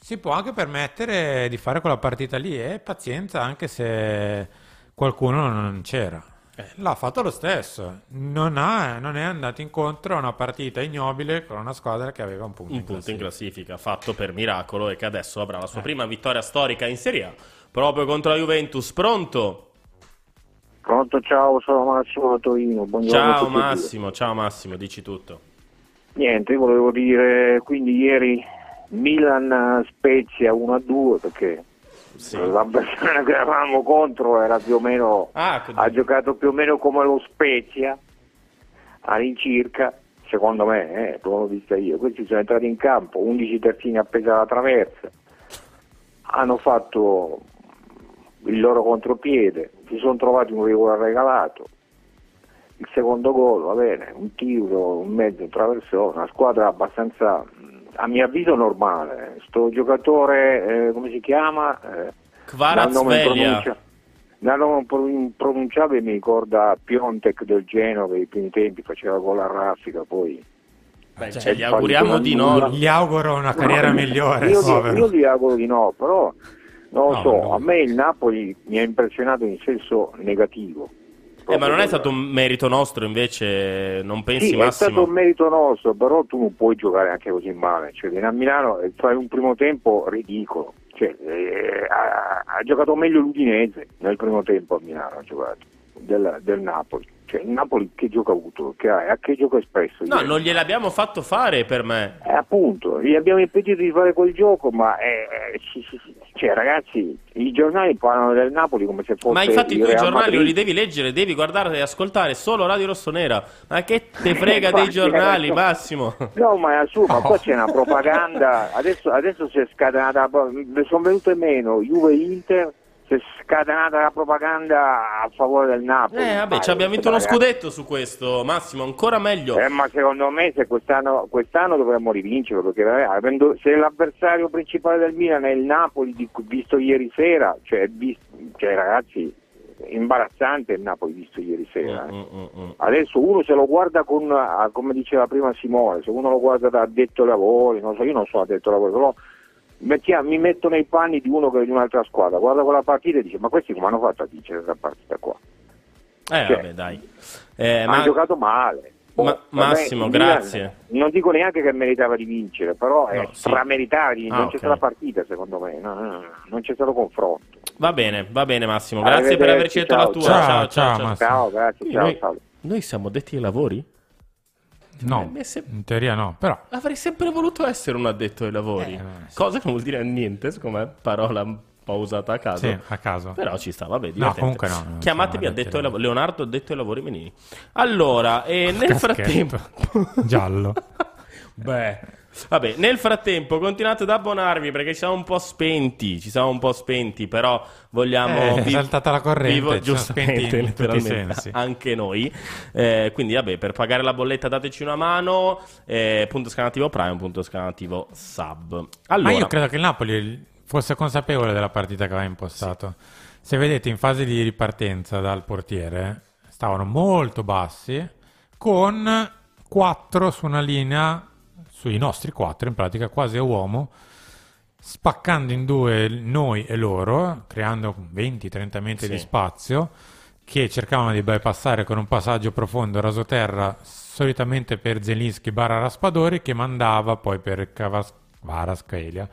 Speaker 7: si può anche permettere di fare quella partita lì e pazienza anche se qualcuno non c'era.
Speaker 3: Eh.
Speaker 7: L'ha fatto lo stesso. Non, ha- non è andato incontro a una partita ignobile con una squadra che aveva un punto.
Speaker 3: Un
Speaker 7: in
Speaker 3: punto in
Speaker 7: classifica.
Speaker 3: classifica fatto per miracolo e che adesso avrà la sua
Speaker 7: Eh.
Speaker 3: prima vittoria storica in Serie A proprio contro la Juventus. Pronto?
Speaker 19: Pronto, ciao, sono Massimo da Torino. Buongiorno
Speaker 3: Ciao
Speaker 19: e due.
Speaker 3: Massimo, ciao Massimo, dici tutto.
Speaker 19: Niente, volevo dire, quindi ieri Milan Spezia 1-2 perché l'avversario che eravamo contro era più o meno,
Speaker 3: Ah,
Speaker 19: ha giocato più o meno come lo Spezia all'incirca, secondo me, eh, come l'ho vista io. Questi sono entrati in campo, 11 terzini appesi alla traversa, hanno fatto il loro contropiede, si sono trovati un rigore regalato, il secondo gol, va bene, un tiro, un mezzo traversone, una squadra abbastanza, a mio avviso, normale. Sto giocatore, eh, come si chiama? Eh, pronuncia- dal nome impronunciabile mi ricorda Piontek del Genova, i primi tempi faceva gol a raffica, poi...
Speaker 3: Beh,
Speaker 19: cioè,
Speaker 3: gli auguriamo di no.
Speaker 7: Gli auguro una carriera
Speaker 19: No,
Speaker 7: migliore,
Speaker 19: Io,
Speaker 7: povero.
Speaker 19: io gli auguro di no, però non lo
Speaker 3: No,
Speaker 19: so,
Speaker 3: no.
Speaker 19: a me il Napoli mi ha impressionato in senso negativo.
Speaker 3: Eh, ma non è stato un merito nostro invece, non pensi
Speaker 19: Sì, è
Speaker 3: Massimo?
Speaker 19: stato un merito nostro, però tu non puoi giocare anche così male. Cioè, vieni a Milano e fai un primo tempo ridicolo. Cioè, eh, ha, ha giocato meglio l'Udinese nel primo tempo a Milano, ha giocato, del, del Napoli. Cioè, il Napoli che gioco ha avuto? Che ha, a che gioco ha espresso?
Speaker 3: No, non gliel'abbiamo fatto fare per me.
Speaker 19: Eh, appunto, gli abbiamo impedito di fare quel gioco, ma eh, eh. Cioè, ragazzi, i giornali parlano del Napoli come se fosse
Speaker 3: Ma infatti tu i
Speaker 19: Real
Speaker 3: giornali non li devi leggere, devi guardare e ascoltare solo Radio Rossonera. Ma che te frega dei giornali, Massimo?
Speaker 19: No, ma è assurdo, ma poi c'è una propaganda, adesso, adesso si è scatenata, sono venute meno Juve-Inter, si è scatenata la propaganda a favore del Napoli.
Speaker 3: Eh, vabbè, ci abbiamo vinto uno scudetto su questo, Massimo, ancora meglio.
Speaker 19: Eh, ma secondo me se quest'anno, quest'anno dovremmo rivincerlo, perché eh, avendo- se l'avversario principale del Milan è il Napoli, visto ieri sera, cioè, vis- cioè, ragazzi, imbarazzante il Napoli visto ieri sera.
Speaker 3: Mm,
Speaker 19: eh. Adesso uno se lo guarda con, ah, come diceva prima Simone, se uno lo guarda da addetto ai lavori, non so, io non sono addetto ai lavori, però mettia- mi metto nei panni di uno che è di un'altra squadra, guarda quella partita e dice ma questi come hanno fatto a vincere questa partita qua?
Speaker 3: Eh,
Speaker 19: Cioè,
Speaker 3: vabbè, dai. Eh, ma-
Speaker 19: giocato male.
Speaker 3: Ma-
Speaker 19: Boh, vabbè,
Speaker 3: Massimo,
Speaker 19: Milan
Speaker 3: grazie.
Speaker 19: Non dico neanche che meritava di vincere, però è
Speaker 3: No, sì.
Speaker 19: strameritava di-
Speaker 3: Ah,
Speaker 19: non
Speaker 3: ok.
Speaker 19: c'è stata partita secondo me, no, no, no, non c'è stato confronto.
Speaker 3: Va bene, va bene Massimo, grazie per averci detto la
Speaker 19: ciao,
Speaker 3: tua.
Speaker 7: ciao,
Speaker 3: Ciao, ciao,
Speaker 7: ciao,
Speaker 3: ciao.
Speaker 19: Grazie, ciao,
Speaker 3: noi,
Speaker 19: ciao.
Speaker 3: noi siamo detti ai lavori?
Speaker 7: No,
Speaker 3: sem-
Speaker 7: in teoria no, però
Speaker 3: Avrei sempre voluto essere un addetto ai lavori. Cosa che non vuol dire niente, secondo me, parola un po' usata a caso.
Speaker 7: Sì, a caso.
Speaker 3: Però ci sta, vabbè,
Speaker 7: No,
Speaker 3: divertente.
Speaker 7: comunque no, non
Speaker 3: Chiamatemi
Speaker 7: siamo
Speaker 3: addetto ai lavori. Leonardo addetto ai lavori menini. Allora, e nel
Speaker 7: Caschetto.
Speaker 3: frattempo...
Speaker 7: giallo.
Speaker 3: Beh... Vabbè, nel frattempo continuate ad abbonarvi perché ci siamo un po' spenti, ci siamo un po' spenti, però vogliamo...
Speaker 7: Eh,
Speaker 3: vi-
Speaker 7: saltata la corrente,
Speaker 3: vivo- giustamente,
Speaker 7: in tutti i sensi.
Speaker 3: anche noi. Eh, quindi vabbè, per pagare la bolletta dateci una mano, eh, punto scanativo Prime, punto scanativo Sub. Allora,
Speaker 7: Ma io credo che il Napoli fosse consapevole della partita che aveva impostato. Se vedete in fase di ripartenza dal portiere, stavano molto bassi, con 4 su una linea, sui nostri 4 in pratica, quasi a uomo, spaccando in due noi e loro, creando 20-30 metri
Speaker 3: Sì.
Speaker 7: di spazio, che cercavano di bypassare con un passaggio profondo rasoterra, solitamente per Zelinski barra Raspadori, che mandava poi per Cavas- Kvaratskhelia,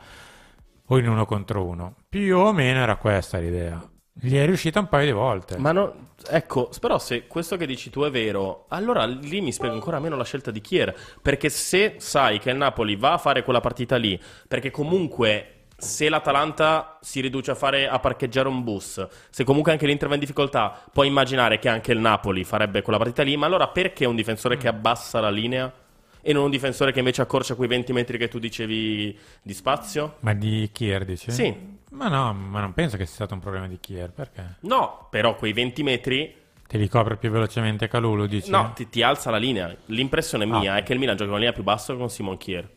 Speaker 7: o in uno contro uno. Più o meno era questa l'idea. Gli è riuscita un paio di volte.
Speaker 3: Ma no, ecco, però se questo che dici tu è vero, allora lì mi spiega ancora meno la scelta di Kier. Perché se sai che il Napoli va a fare quella partita lì, perché comunque se l'Atalanta si riduce a fare a parcheggiare un bus, se comunque anche l'Inter va in difficoltà, puoi immaginare che anche il Napoli farebbe quella partita lì, ma allora perché un difensore che abbassa la linea? E non un difensore che invece accorcia quei 20 metri che tu dicevi di spazio?
Speaker 7: Ma di Kier dici?
Speaker 3: Sì.
Speaker 7: Ma no, ma non penso che sia stato un problema di Kier, perché?
Speaker 3: No, però quei 20 metri
Speaker 7: Te li copre più velocemente Calulu, dici?
Speaker 3: No, ti, ti alza la linea. L'impressione
Speaker 7: Ah.
Speaker 3: mia è che il Milan gioca una linea più bassa con Simon Kier.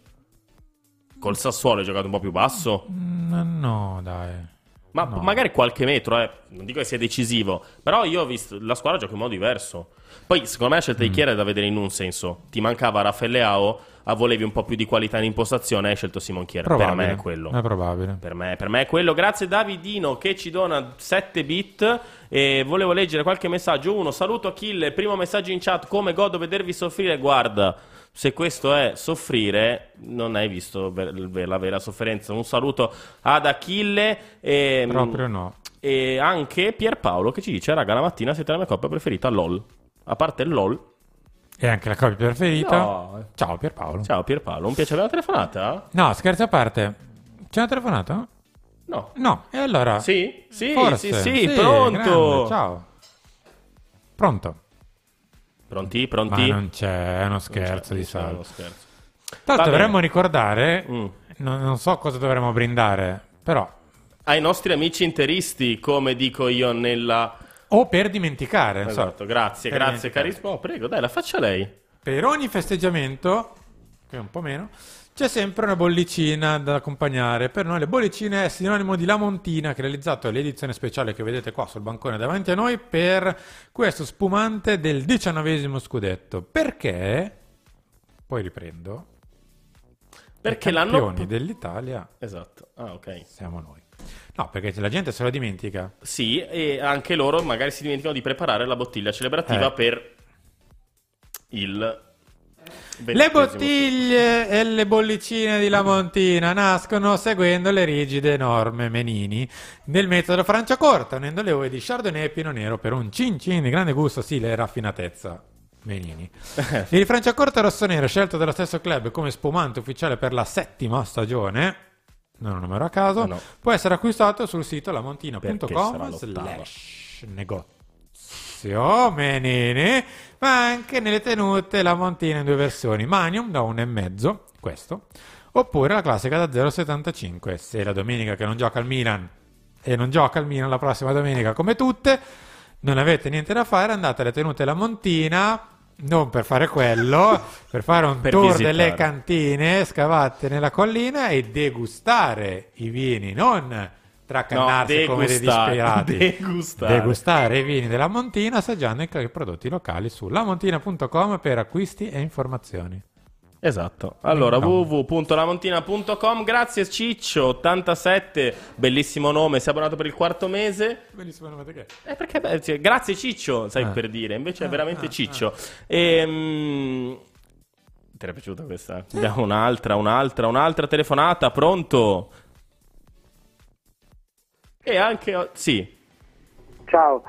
Speaker 3: Col Sassuolo hai giocato un po' più basso.
Speaker 7: Mm, no, dai.
Speaker 3: Ma
Speaker 7: No.
Speaker 3: magari qualche metro, eh. Non dico che sia decisivo. Però io ho visto la squadra gioca in modo diverso. Poi, secondo me, la scelta di
Speaker 7: Mm.
Speaker 3: Kier è da vedere in un senso. Ti mancava Raffaele Leao, a volevi un po' più di qualità in impostazione, hai scelto Simon Kier. Per me è quello.
Speaker 7: È probabile.
Speaker 3: Per me, per me è quello. Grazie Davidino che ci dona 7 bit. E volevo leggere qualche messaggio. Uno, saluto Achille. Primo messaggio in chat. Come godo vedervi soffrire. Guarda, se questo è soffrire, non hai visto la vera sofferenza. Un saluto ad Achille. E,
Speaker 7: Proprio no.
Speaker 3: E anche Pierpaolo che ci dice: Raga, la mattina siete la mia coppia preferita. LOL. A parte LOL.
Speaker 7: E anche la coppia preferita.
Speaker 3: No.
Speaker 7: Ciao Pierpaolo.
Speaker 3: Ciao Pierpaolo, un piacere. Aveva telefonata?
Speaker 7: No, scherzo a parte. C'è una telefonata?
Speaker 3: No.
Speaker 7: No, e allora?
Speaker 3: Sì, sì,
Speaker 7: Forse.
Speaker 3: sì, sì, pronto.
Speaker 7: grande, ciao. Pronto?
Speaker 3: Pronti? Pronti?
Speaker 7: Ma non c'è, è uno scherzo di
Speaker 3: c'è
Speaker 7: salvo.
Speaker 3: uno scherzo. Va
Speaker 7: l'altro dovremmo
Speaker 3: bene.
Speaker 7: ricordare,
Speaker 3: Mm.
Speaker 7: non, non so cosa dovremmo brindare, però...
Speaker 3: ai nostri amici interisti, come dico io nella...
Speaker 7: O per dimenticare. non so.
Speaker 3: Esatto, grazie,
Speaker 7: Per
Speaker 3: grazie carissimo. Oh, prego, dai, la faccia lei.
Speaker 7: Per ogni festeggiamento, che è un po' meno, c'è sempre una bollicina da accompagnare. Per noi le bollicine è sinonimo di La Montina, che ha realizzato l'edizione speciale che vedete qua sul bancone davanti a noi per questo spumante del diciannovesimo scudetto. Perché, poi riprendo,
Speaker 3: Perché l'hanno...
Speaker 7: campioni dell'Italia
Speaker 3: Esatto, ah ok.
Speaker 7: siamo noi. No, perché la gente se lo dimentica.
Speaker 3: Sì, e anche loro magari si dimenticano di preparare la bottiglia celebrativa
Speaker 7: Eh.
Speaker 3: per il...
Speaker 7: Le bottiglie e le bollicine di Lamontina nascono seguendo le rigide norme menini del metodo Franciacorta, unendo le uve di Chardonnay e Pino Nero per un cin cin di grande gusto, stile e raffinatezza. Menini. Il Franciacorta rosso-nero, scelto dallo stesso club come spumante ufficiale per la settima stagione, non un numero a caso,
Speaker 3: Ah, no.
Speaker 7: può essere acquistato sul sito lamontina.com slash negozio menini, ma anche nelle tenute la montina in due versioni, Manium da 1,5, questo, oppure la classica da 0,75. Se la domenica che non gioca al Milan e non gioca al Milan la prossima domenica come tutte, non avete niente da fare, andate alle tenute la montina. Non per fare quello, per fare un
Speaker 3: Per
Speaker 7: tour
Speaker 3: visitare.
Speaker 7: delle cantine scavate nella collina e degustare i vini, non tracannarsi
Speaker 3: No,
Speaker 7: come dei disperati.
Speaker 3: degustare.
Speaker 7: Degustare i vini della Montina assaggiando i prodotti locali su lamontina.com per acquisti e informazioni.
Speaker 3: Esatto. Allora,
Speaker 7: No.
Speaker 3: www.lamontina.com. Grazie Ciccio87, bellissimo nome, sei abbonato per il quarto mese.
Speaker 7: Bellissimo nome perché?
Speaker 3: Eh, perché, beh, cioè, grazie Ciccio, sai
Speaker 7: Ah.
Speaker 3: per dire, invece è
Speaker 7: Ah,
Speaker 3: veramente
Speaker 7: ah,
Speaker 3: Ciccio. Ehm, Ti era piaciuta questa? Abbiamo un'altra, un'altra, un'altra telefonata, pronto? E anche... Sì.
Speaker 20: Ciao.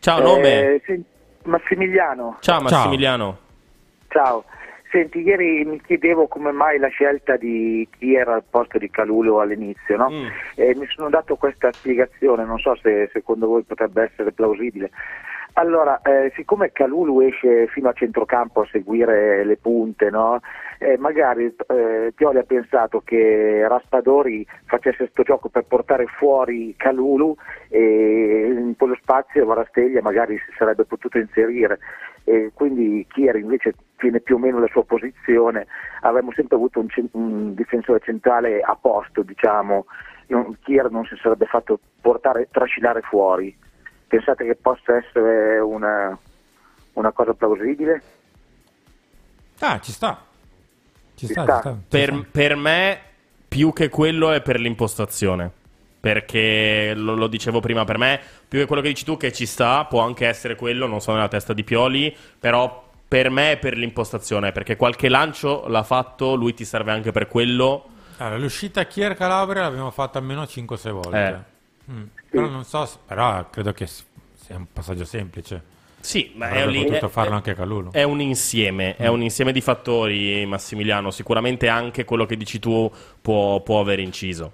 Speaker 3: Ciao,
Speaker 20: Eh,
Speaker 3: nome?
Speaker 20: Massimiliano.
Speaker 3: Ciao Massimiliano.
Speaker 20: Ciao. Senti, ieri mi chiedevo come mai la scelta di chi era al posto di Calulu all'inizio, no?
Speaker 3: Mm.
Speaker 20: E mi sono dato questa spiegazione, non so se secondo voi potrebbe essere plausibile. Allora, eh, siccome Calulu esce fino a centrocampo a seguire le punte, no? Eh, magari eh, Pioli ha pensato che Raspadori facesse questo gioco per portare fuori Calulu e in quello spazio Varasteglia magari si sarebbe potuto inserire e quindi Chier invece tiene più o meno la sua posizione, avremmo sempre avuto un, un difensore centrale a posto, diciamo, non, Chier non si sarebbe fatto portare, trascinare fuori. Pensate che possa essere una, una cosa plausibile?
Speaker 7: Ah, ci sta. Ci
Speaker 20: Ci
Speaker 7: sta,
Speaker 20: sta.
Speaker 7: ci sta.
Speaker 3: Per, per me, più che quello è per l'impostazione. Perché lo, lo dicevo prima, per me, più che quello che dici tu, che ci sta, può anche essere quello, non so nella testa di Pioli, però per me è per l'impostazione, perché qualche lancio l'ha fatto, lui ti serve anche per quello.
Speaker 7: Allora, l'uscita Chier Calabria l'abbiamo fatta almeno 5-6 volte.
Speaker 3: Eh.
Speaker 7: Mm. Però non so, però credo che sia un passaggio semplice.
Speaker 3: Sì, ma è
Speaker 7: Avrebbe
Speaker 3: un,
Speaker 7: potuto
Speaker 3: è-
Speaker 7: farlo
Speaker 3: è-
Speaker 7: anche Calulu.
Speaker 3: È un insieme, è
Speaker 7: Mm.
Speaker 3: un insieme di fattori, Massimiliano. Sicuramente anche quello che dici tu può, può aver inciso.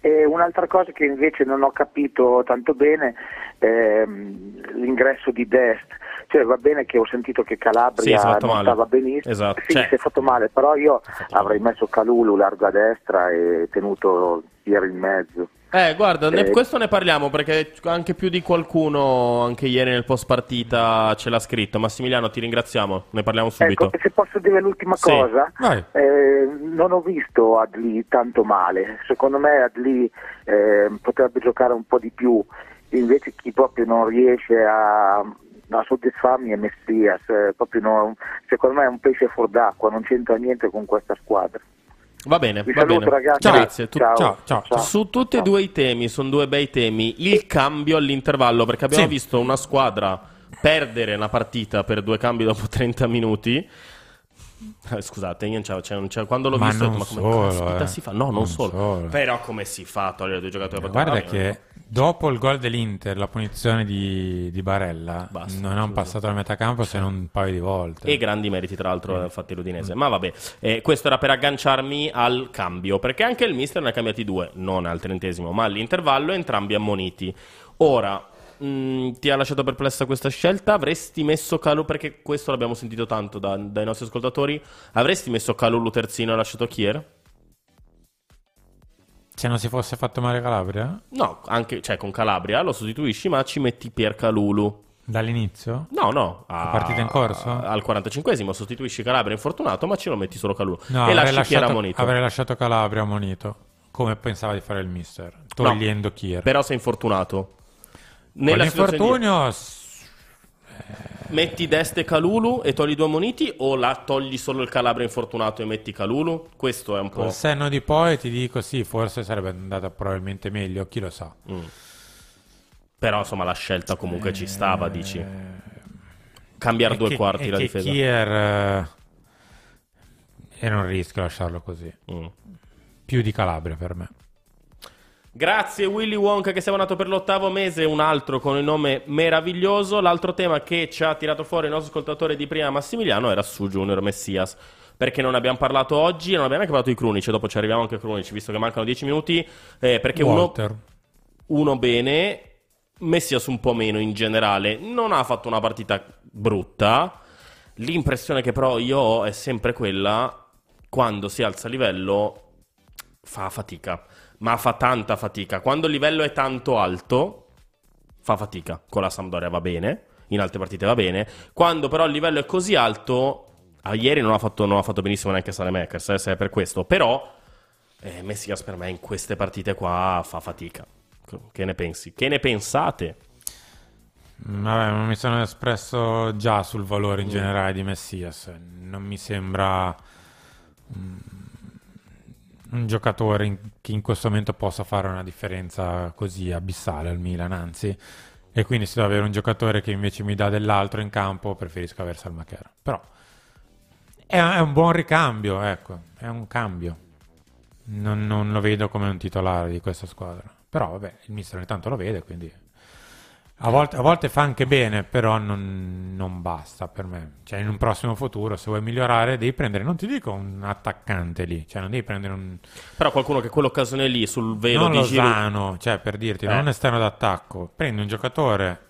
Speaker 20: E un'altra cosa che invece non ho capito tanto bene è l'ingresso di Dest. Cioè va bene che ho sentito che
Speaker 3: Sì,
Speaker 20: Calabria
Speaker 3: fatto
Speaker 20: non
Speaker 3: male.
Speaker 20: stava benissimo.
Speaker 3: Esatto.
Speaker 20: Sì,
Speaker 3: Cioè-
Speaker 20: si è fatto male, però io avrei messo Calulu largo a destra e tenuto Pier in mezzo.
Speaker 3: Eh, guarda, ne-
Speaker 20: Eh.
Speaker 3: questo ne parliamo perché anche più di qualcuno, anche ieri nel post partita, ce l'ha scritto. Massimiliano, ti ringraziamo, ne parliamo subito.
Speaker 20: Ecco, se posso dire l'ultima
Speaker 3: Sì.
Speaker 20: cosa, eh, non ho visto Adli tanto male. Secondo me Adli eh, potrebbe giocare un po' di più. Invece chi proprio non riesce a, a soddisfarmi è Messias. eh, proprio non- secondo me è un pesce fuor d'acqua, non c'entra niente con questa squadra.
Speaker 3: Va bene,
Speaker 20: Vi
Speaker 3: va
Speaker 20: saluto,
Speaker 3: bene.
Speaker 20: ragazzi.
Speaker 3: Grazie. Tu-
Speaker 20: Ciao.
Speaker 7: Ciao, ciao, ciao.
Speaker 3: Su tutti e due i temi, sono due bei temi. Il cambio all'intervallo, perché abbiamo
Speaker 7: Sì.
Speaker 3: visto una squadra perdere una partita per due cambi dopo 30 minuti. Eh, Scusate, io non c'avevo- cioè, non c'è- quando l'ho
Speaker 7: Ma
Speaker 3: visto, ho detto, ma come
Speaker 7: solo,
Speaker 3: caspita
Speaker 7: eh.
Speaker 3: si fa? No, non,
Speaker 7: Non
Speaker 3: solo.
Speaker 7: solo.
Speaker 3: Però come si fa a togliere due giocatori? per
Speaker 7: Guarda
Speaker 3: terra?
Speaker 7: che dopo il gol dell'Inter, la punizione di, di Barella, non hanno passato la metà campo se non un paio di volte.
Speaker 3: E grandi meriti, tra l'altro, eh, fatti l'Udinese. Ma vabbè, eh, questo era per agganciarmi al cambio, perché anche il mister ne ha cambiati due, non al trentesimo, ma all'intervallo, entrambi ammoniti. Ora, mh, ti ha lasciato perplessa questa scelta? Avresti messo Calu, perché questo l'abbiamo sentito tanto da- dai nostri ascoltatori, avresti messo Calulu terzino e lasciato Kier?
Speaker 7: Se non si fosse fatto male Calabria?
Speaker 3: No, anche, cioè con Calabria lo sostituisci, ma ci metti Pier Calulu.
Speaker 7: Dall'inizio?
Speaker 3: No, no.
Speaker 7: La partita in corso?
Speaker 3: Al 45esimo sostituisci Calabria infortunato, ma ce lo metti solo Calulu.
Speaker 7: No,
Speaker 3: e lasci
Speaker 7: lasciato,
Speaker 3: ammonito.
Speaker 7: avrei lasciato Calabria ammonito, come pensava di fare il mister, togliendo Kier.
Speaker 3: Però sei infortunato.
Speaker 7: Con
Speaker 3: metti Dest e Calulu e togli due ammoniti o la togli solo il Calabria infortunato e metti Calulu? Questo è un po'...
Speaker 7: col senno di poi ti dico sì, forse sarebbe andata probabilmente meglio, chi lo sa.
Speaker 3: Mm. Però insomma la scelta comunque ci stava, dici. Cambiare due
Speaker 7: che-
Speaker 3: quarti la
Speaker 7: che
Speaker 3: difesa.
Speaker 7: Kier eh, era un rischio lasciarlo così.
Speaker 3: Mm.
Speaker 7: Più di Calabria per me.
Speaker 3: Grazie Willy Wonka che sei nato per l'ottavo mese, un altro con il nome meraviglioso. L'altro tema che ci ha tirato fuori il nostro ascoltatore di prima Massimiliano era su Junior Messias. Perché non abbiamo parlato oggi, non abbiamo neanche parlato di Crunici, dopo ci arriviamo anche a Crunici, visto che mancano 10 minuti. eh, perché uno, uno bene, Messias un po' meno in generale. Non ha fatto una partita brutta. L'impressione che però io ho è sempre quella, quando si alza a livello, fa fatica. Ma fa tanta fatica. Quando il livello è tanto alto, fa fatica. Con la Sampdoria va bene, in altre partite va bene. Quando però il livello è così alto, ah, ieri non ha fatto, non ha fatto benissimo neanche Sanemakers, eh, se è per questo. Però eh, Messias per me in queste partite qua fa fatica. Che ne pensi? Che ne pensate?
Speaker 7: Vabbè, ma mi sono espresso già sul valore in generale di Messias. Non mi sembra mm, un giocatore in- che in questo momento possa fare una differenza così abissale al Milan, anzi. E quindi se devo avere un giocatore che invece mi dà dell'altro in campo, preferisco avere Salmacher. Però è, è un buon ricambio, ecco, è un cambio. Non, non lo vedo come un titolare di questa squadra. Però vabbè, il mister ogni tanto lo vede, quindi a volte, a volte fa anche bene, però non, non basta per me. Cioè, in un prossimo futuro, se vuoi migliorare, devi prendere, non ti dico un attaccante lì, cioè non devi prendere un...
Speaker 3: Però qualcuno che quell'occasione lì sul velo
Speaker 7: non
Speaker 3: di
Speaker 7: Lozano, cioè per dirti,
Speaker 3: Eh.
Speaker 7: non un esterno d'attacco. Prendi un giocatore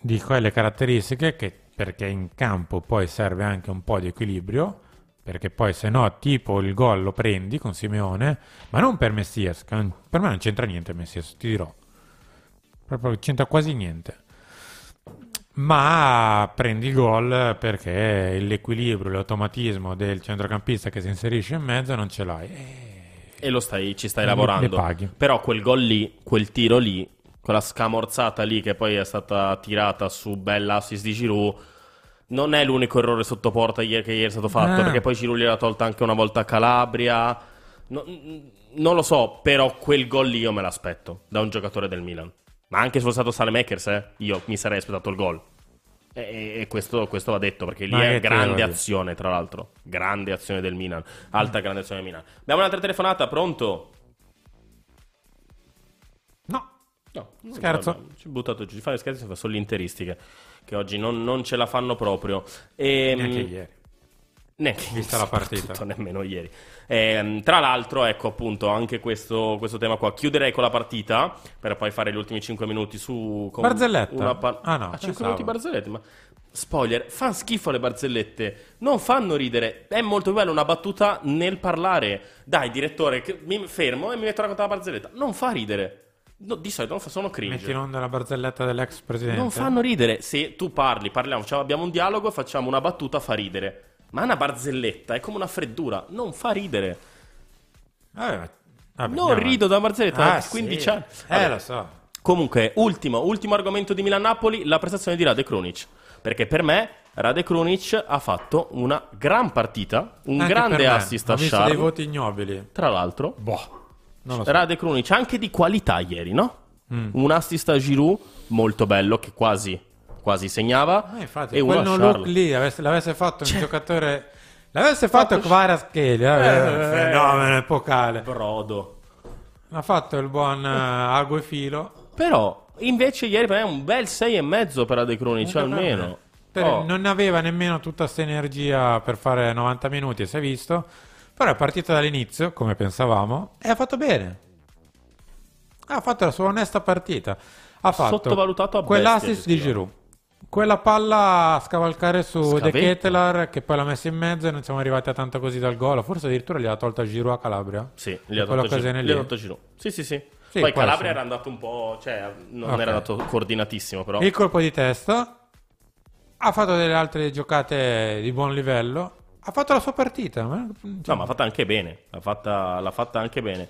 Speaker 7: di quelle caratteristiche che, perché in campo poi serve anche un po' di equilibrio, perché poi se no tipo il gol lo prendi con Simeone, ma non per Messias, per me non c'entra niente Messias, ti dirò. Proprio c'entra quasi niente. Ma prendi il gol perché l'equilibrio, l'automatismo del centrocampista che si inserisce in mezzo non ce l'hai.
Speaker 3: e lo stai, ci stai lavorando.
Speaker 7: paghi.
Speaker 3: Però quel gol lì, quel tiro lì, quella scamorzata lì che poi è stata tirata su bella assist di Giroud, non è l'unico errore sotto porta ieri- che ieri è stato fatto,
Speaker 7: Eh.
Speaker 3: perché poi Giroud gliel'ha tolta anche una volta a Calabria. No- non lo so, però quel gol lì io me l'aspetto da un giocatore del Milan. Ma anche se fosse stato Salemakers, eh, io mi sarei aspettato il gol. E, e questo, questo va detto perché lì
Speaker 7: Ma
Speaker 3: è
Speaker 7: te
Speaker 3: grande
Speaker 7: dire?
Speaker 3: azione, tra l'altro. Grande azione del Milan. Alta grande azione del Milan. Abbiamo un'altra telefonata, pronto?
Speaker 7: No.
Speaker 3: No,
Speaker 7: Scherzo.
Speaker 3: ci ho buttato giù. Di fare scherzi sono solo gli interisti che, che oggi non, non ce la fanno proprio. E,
Speaker 7: Neanche ieri.
Speaker 3: Neanche
Speaker 7: Vista la partita.
Speaker 3: nemmeno ieri. Ehm, tra l'altro, ecco appunto anche questo, questo tema qua. Chiuderei con la partita per poi fare gli ultimi 5 minuti su. con
Speaker 7: Barzelletta?
Speaker 3: Una pa-
Speaker 7: Ah, no,
Speaker 3: 5
Speaker 7: pensavo.
Speaker 3: minuti barzellette. Ma spoiler, fanno schifo le barzellette. Non fanno ridere. È molto bello una battuta nel parlare. Dai, direttore, mi fermo e mi metto a raccontare la barzelletta. Non fa ridere. No, di solito non fa, sono cringe.
Speaker 7: Metti in onda la barzelletta dell'ex presidente.
Speaker 3: Non fanno ridere. Se tu parli, parliamo, facciamo- abbiamo un dialogo, facciamo una battuta, fa ridere. Ma una barzelletta è come una freddura, non fa ridere.
Speaker 7: Vabbè, vabbè,
Speaker 3: non
Speaker 7: andiamo
Speaker 3: rido da barzelletta
Speaker 7: Ah,
Speaker 3: da
Speaker 7: sì.
Speaker 3: 15 anni.
Speaker 7: Eh,
Speaker 3: Vabbè.
Speaker 7: lo so.
Speaker 3: Comunque, ultimo, ultimo argomento di Milan-Napoli, la prestazione di Rade Krunic. Perché per me Rade Krunic ha fatto una gran partita, un
Speaker 7: Anche
Speaker 3: grande assist a Sharp.
Speaker 7: dei voti ignobili.
Speaker 3: Tra l'altro,
Speaker 7: lo so.
Speaker 3: Rade Krunic anche di qualità ieri, no?
Speaker 7: Mm.
Speaker 3: Un assist a Giroud molto bello che quasi, quasi segnava.
Speaker 7: Eh, infatti,
Speaker 3: e uno
Speaker 7: look lì avesse- l'avesse fatto un giocatore. L'avesse fatto Kvaratskhelia, eh,
Speaker 3: Eh,
Speaker 7: fenomeno epocale.
Speaker 3: Brodo.
Speaker 7: Ha fatto il buon eh, ago e filo.
Speaker 3: Però, invece, ieri per me è un bel 6,5 per Rade Krunic,
Speaker 7: Anche per
Speaker 3: almeno.
Speaker 7: Per-
Speaker 3: Oh.
Speaker 7: Non aveva nemmeno tutta questa energia per fare 90 minuti, si è visto. Però è partito dall'inizio, come pensavamo, e ha fatto bene. Ha fatto la sua onesta partita. Ha fatto
Speaker 3: Sottovalutato a
Speaker 7: quell'assist
Speaker 3: bestia,
Speaker 7: di Giroud. Quella palla a scavalcare su De
Speaker 3: Scavetto.
Speaker 7: Ketelaar che poi l'ha messa in mezzo e non siamo arrivati a tanto così dal gol. Forse addirittura gli ha tolta Giroud a Calabria.
Speaker 3: Sì, gli ha. Gli ha dato Giroud. Sì, sì, sì.
Speaker 7: Sì,
Speaker 3: Poi Calabria
Speaker 7: essere.
Speaker 3: era andato un po', cioè, non
Speaker 7: Ok.
Speaker 3: era andato coordinatissimo, però.
Speaker 7: Il colpo di testa. Ha fatto delle altre giocate di buon livello. Ha fatto la sua partita. ma-
Speaker 3: No, ma l'ha fatta anche bene. L'ha fatta, l'ha fatta anche bene.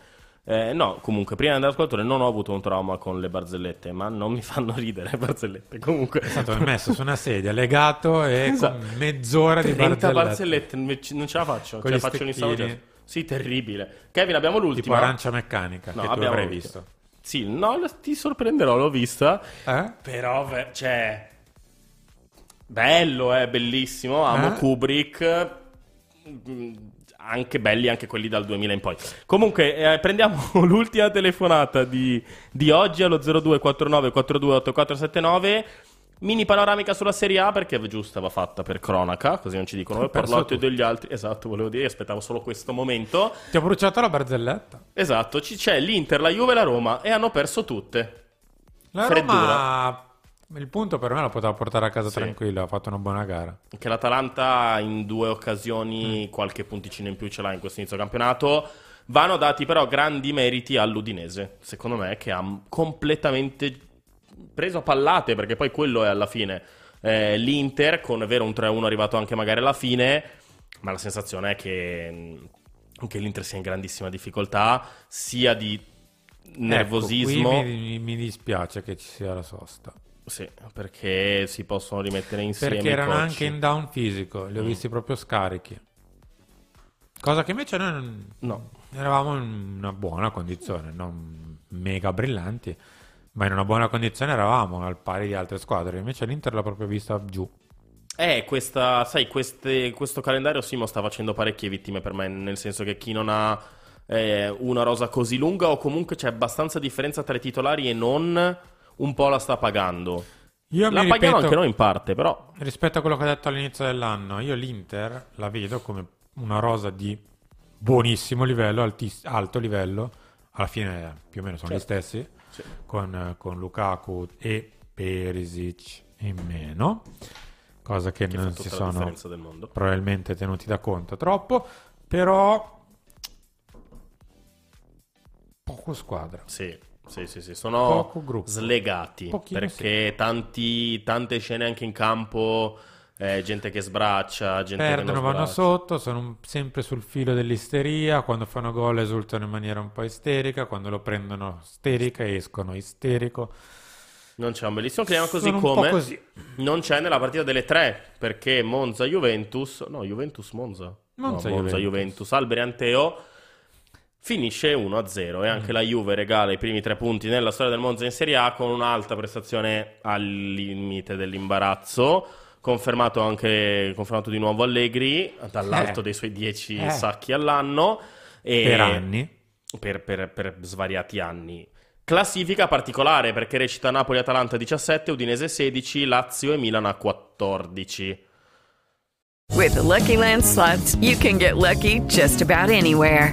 Speaker 3: Eh, no, comunque, prima di andare all'ascoltatore non ho avuto un trauma con le barzellette, ma non mi fanno ridere le barzellette. Comunque,
Speaker 7: È stato messo su una sedia, legato e
Speaker 3: Esatto.
Speaker 7: mezz'ora di
Speaker 3: 30
Speaker 7: barzellette.
Speaker 3: barzellette, non ce- la faccio.
Speaker 7: Con
Speaker 3: ce la faccio in. Instagram. Sì, terribile. Kevin, abbiamo l'ultima.
Speaker 7: Tipo arancia meccanica, che tu avrai visto.
Speaker 3: Sì, no, ti sorprenderò, l'ho vista.
Speaker 7: Eh?
Speaker 3: Però, cioè... Bello, è bellissimo. Amo
Speaker 7: Eh?
Speaker 3: Kubrick. Anche belli anche quelli dal 2000 in poi. Comunque, eh, prendiamo l'ultima telefonata di, di oggi allo 0249 428479. Mini panoramica sulla Serie A perché giusta va fatta per cronaca, così non ci dicono. Ho
Speaker 7: perso
Speaker 3: parlato
Speaker 7: tutto."
Speaker 3: degli altri. Esatto, volevo dire, aspettavo solo questo momento.
Speaker 7: Ti ho bruciato la barzelletta.
Speaker 3: Esatto, ci- c'è l'Inter, la Juve e la Roma e hanno perso tutte.
Speaker 7: La
Speaker 3: Freddura.
Speaker 7: Roma, il punto per me lo poteva portare a casa
Speaker 3: Sì.
Speaker 7: tranquillo. Ha fatto una buona gara.
Speaker 3: Che l'Atalanta in due occasioni qualche punticino in più ce l'ha in questo inizio campionato. Vanno dati però grandi meriti all'Udinese, secondo me, che ha completamente preso a pallate, perché poi quello è alla fine. Eh, L'Inter, con è vero un 3-1 arrivato anche magari alla fine, ma la sensazione è che, che l'Inter sia in grandissima difficoltà, sia di nervosismo.
Speaker 7: Ecco, qui mi, mi dispiace che ci sia la sosta.
Speaker 3: Sì, perché si possono rimettere insieme
Speaker 7: Perché erano
Speaker 3: coach.
Speaker 7: anche in down fisico, li ho
Speaker 3: Mm.
Speaker 7: visti proprio scarichi. Cosa che invece noi non-
Speaker 3: No.
Speaker 7: eravamo in una buona condizione, non mega brillanti, ma in una buona condizione eravamo al pari di altre squadre. Invece l'Inter l'ha proprio vista giù.
Speaker 3: Eh, questa, sai, queste- questo calendario Simo sta facendo parecchie vittime per me, nel senso che chi non ha eh, una rosa così lunga o comunque c'è abbastanza differenza tra i titolari e non, un po' la sta pagando.
Speaker 7: Io
Speaker 3: la paghiamo
Speaker 7: ripeto-
Speaker 3: anche noi in parte, però.
Speaker 7: Rispetto a quello che ho detto all'inizio dell'anno, io l'Inter la vedo come una rosa di buonissimo livello, altis- alto livello. Alla fine più o meno sono
Speaker 3: Certo.
Speaker 7: gli stessi,
Speaker 3: Sì.
Speaker 7: con, con Lukaku e Perisic in meno, cosa che,
Speaker 3: Che
Speaker 7: non si sono probabilmente tenuti da conto troppo, però poco squadra.
Speaker 3: Sì, sì, sì, sì. sono slegati
Speaker 7: Pochino
Speaker 3: perché tanti- tante scene anche in campo, eh, gente che sbraccia, gente che
Speaker 7: Perdono,
Speaker 3: non
Speaker 7: vanno sotto, sono sempre sul filo dell'isteria. Quando fanno gol esultano in maniera un po' isterica. Quando lo prendono isterica, escono isterico.
Speaker 3: Non c'è un bellissimo clima così come
Speaker 7: così.
Speaker 3: non c'è nella partita delle tre perché Monza-Juventus, no, Juventus-Monza,
Speaker 7: Monza-
Speaker 3: no, Monza-Juventus, Alberi Anteo finisce 1-0 e
Speaker 7: Mm.
Speaker 3: anche la Juve regala i primi tre punti nella storia del Monza in Serie A con un'alta prestazione al limite dell'imbarazzo. Confermato anche confermato di nuovo Allegri dall'alto
Speaker 7: Eh.
Speaker 3: dei suoi 10
Speaker 7: Eh.
Speaker 3: sacchi all'anno e
Speaker 7: Per anni.
Speaker 3: per, per- per svariati anni. Classifica particolare perché recita Napoli-Atalanta 17, Udinese 16, Lazio e Milan a 14.
Speaker 1: With the Lucky Land slots, you can get lucky just about anywhere.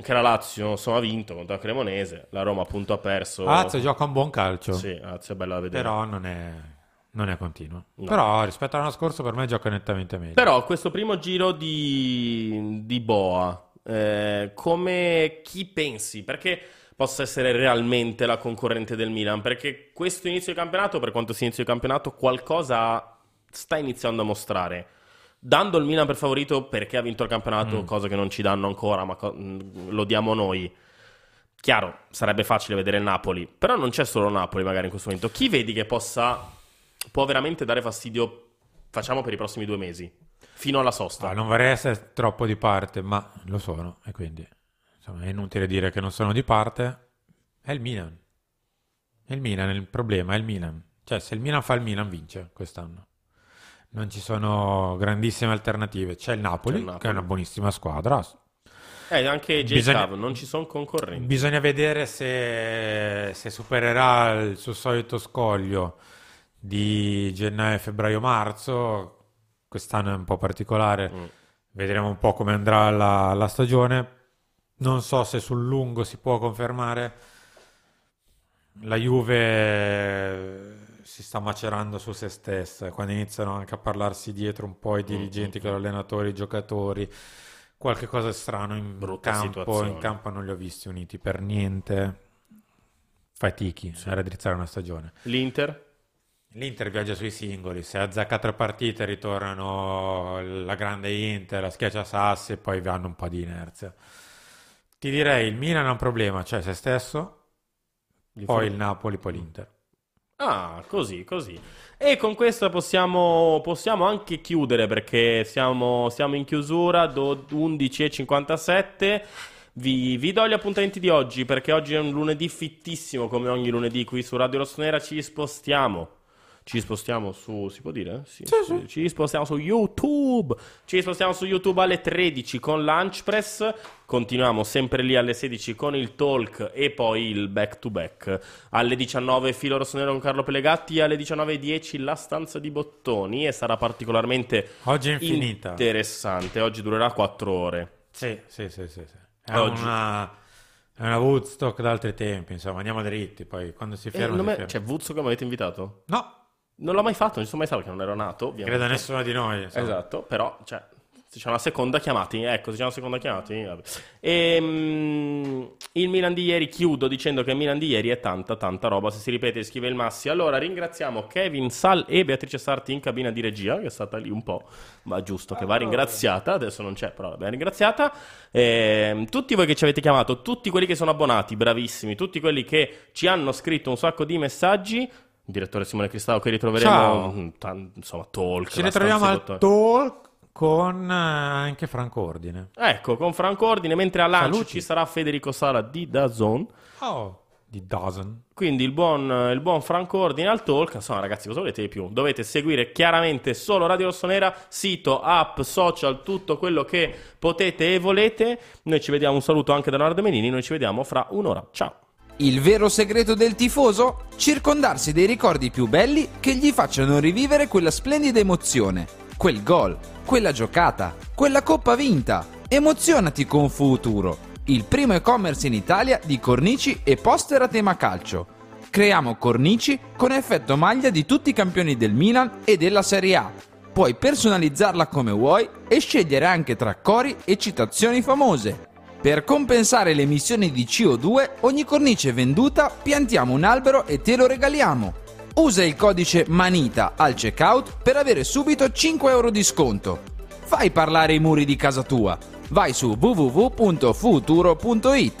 Speaker 3: Anche la Lazio insomma, ha vinto contro la Cremonese, la Roma appunto ha perso.
Speaker 7: Lazio gioca un buon calcio.
Speaker 3: Sì, Lazio è bella da vedere.
Speaker 7: Però non è, non è continuo.
Speaker 3: No.
Speaker 7: Però rispetto all'anno scorso per me gioca nettamente meglio.
Speaker 3: Però questo primo giro di, di Boa, eh, come chi pensi? Perché possa essere realmente la concorrente del Milan? Perché questo inizio di campionato, per quanto sia inizio di campionato, qualcosa sta iniziando a mostrare. Dando il Milan per favorito perché ha vinto il campionato,
Speaker 7: Mm.
Speaker 3: cosa che non ci danno ancora, ma co- mh, lo diamo noi. Chiaro, sarebbe facile vedere il Napoli, però non c'è solo Napoli magari in questo momento. Chi vedi che possa, può veramente dare fastidio, facciamo per i prossimi due mesi, fino alla sosta?
Speaker 7: Ah, non vorrei essere troppo di parte, ma lo sono. E quindi insomma, è inutile dire che non sono di parte. È il Milan. È il Milan, il problema è il Milan. Cioè, se il Milan fa il Milan, vince quest'anno. Non ci sono grandissime alternative. C'è il Napoli,
Speaker 3: C'è il Napoli.
Speaker 7: che è una buonissima squadra.
Speaker 3: Eh, anche J.
Speaker 7: Bisogna-
Speaker 3: Cav, non ci sono concorrenti.
Speaker 7: Bisogna vedere se, se supererà il suo solito scoglio di gennaio, febbraio, marzo. Quest'anno è un po' particolare.
Speaker 3: Mm.
Speaker 7: Vedremo un po' come andrà la, la stagione. Non so se sul lungo si può confermare. La Juve si sta macerando su se stessa. Quando iniziano anche a parlarsi dietro un po' i dirigenti, con allenatori, i giocatori, qualche cosa strano in
Speaker 3: Brutta
Speaker 7: campo.
Speaker 3: situazione.
Speaker 7: In campo non li ho visti uniti per niente. Fatichi a raddrizzare una stagione.
Speaker 3: L'Inter?
Speaker 7: L'Inter viaggia sui singoli, se azzecca tre partite ritornano la grande Inter, la schiaccia Sassi e poi hanno un po' di inerzia. Ti direi il Milan ha un problema, cioè se stesso, poi il Napoli, poi l'Inter.
Speaker 3: Ah, così, così. E con questa possiamo, possiamo anche chiudere perché siamo, siamo in chiusura, do 11.57. Vi, vi do gli appuntamenti di oggi perché oggi è un lunedì fittissimo come ogni lunedì qui su Radio Rossonera. Ci spostiamo. Ci spostiamo su, si può dire? Sì, sì. Ci spostiamo su YouTube. Ci spostiamo su YouTube alle 13 con Lunch Press. Continuiamo sempre lì alle 16 con il talk e poi il back to back. Alle 19 Filo Rossonero con Carlo Pelegatti. Alle 19.10 la stanza di bottoni. E sarà particolarmente
Speaker 7: Oggi
Speaker 3: interessante. Oggi durerà 4 ore.
Speaker 7: Sì, sì, sì, sì. sì. È,
Speaker 3: Oggi.
Speaker 7: una, è una Woodstock d'altri tempi, insomma, andiamo dritti, poi quando si
Speaker 3: Eh,
Speaker 7: ferma si
Speaker 3: me-
Speaker 7: ferma.
Speaker 3: C'è Vuzzo che mi avete invitato?
Speaker 7: No,
Speaker 3: Non l'ho mai fatto, non ci sono mai stato perché non ero nato. Ovviamente.
Speaker 7: Credo nessuno di noi. insomma.
Speaker 3: Esatto, però, cioè, se c'è una seconda chiamati, ecco, se c'è una seconda chiamati, vabbè. Ehm, il Milan di ieri chiudo dicendo che il Milan di ieri è tanta, tanta roba, se si ripete scrive il Massi. Allora, ringraziamo Kevin Sal e Beatrice Sarti in cabina di regia, che è stata lì un po', ma giusto, che va ringraziata, adesso non c'è, però va ringraziata. Ehm, tutti voi che ci avete chiamato, tutti quelli che sono abbonati, bravissimi, tutti quelli che ci hanno scritto un sacco di messaggi, direttore Simone Cristallo che ritroveremo,
Speaker 7: Ciao.
Speaker 3: mm, tan- insomma, talk.
Speaker 7: Ci ritroviamo al
Speaker 3: di
Speaker 7: talk con eh, anche Franco Ordine.
Speaker 3: Ecco, con Franco Ordine, mentre a lancio ci sarà Federico Sala di Dazon.
Speaker 7: Oh, di Dozen.
Speaker 3: Quindi il buon, il buon Franco Ordine al talk. Insomma, ragazzi, cosa volete di più? Dovete seguire chiaramente solo Radio Rossonera, sito, app, social, tutto quello che potete e volete. Noi ci vediamo, un saluto anche da Leonardo Menini. Noi ci vediamo fra un'ora. Ciao.
Speaker 21: Il vero segreto del tifoso? Circondarsi dei ricordi più belli che gli facciano rivivere quella splendida emozione, quel gol, quella giocata, quella coppa vinta. Emozionati con Futuro, il primo e-commerce in Italia di cornici e poster a tema calcio. Creiamo cornici con effetto maglia di tutti i campioni del Milan e della Serie A. Puoi personalizzarla come vuoi e scegliere anche tra cori e citazioni famose. Per compensare le emissioni di CO2, ogni cornice venduta piantiamo un albero e te lo regaliamo. Usa il codice MANITA al checkout per avere subito 5 euro di sconto. Fai parlare i muri di casa tua. Vai su www.futuro.it.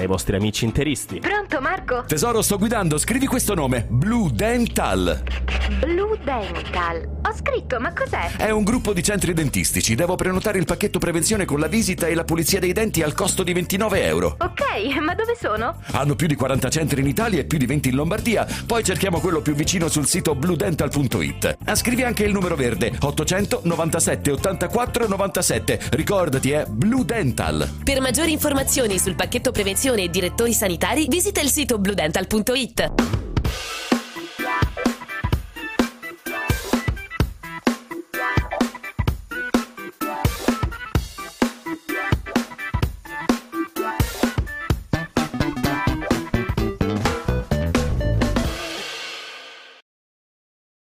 Speaker 3: ai vostri amici interisti.
Speaker 22: Pronto Marco?
Speaker 5: Tesoro, sto guidando, scrivi questo nome: Blue Dental.
Speaker 22: Blue Dental. Ho scritto, ma cos'è?
Speaker 5: È un gruppo di centri dentistici. Devo prenotare il pacchetto prevenzione con la visita e la pulizia dei denti al costo di 29 euro.
Speaker 22: Ok, ma dove sono?
Speaker 5: Hanno più di 40 centri in Italia e più di 20 in Lombardia. Poi cerchiamo quello più vicino sul sito bludental.it. Ah, Scrivi anche il numero verde 800 97 84 97. Ricordati, è Blue Dental.
Speaker 6: Per maggiori informazioni sul pacchetto prevenzione supervisione e direttori sanitari, visita il sito bludental.it.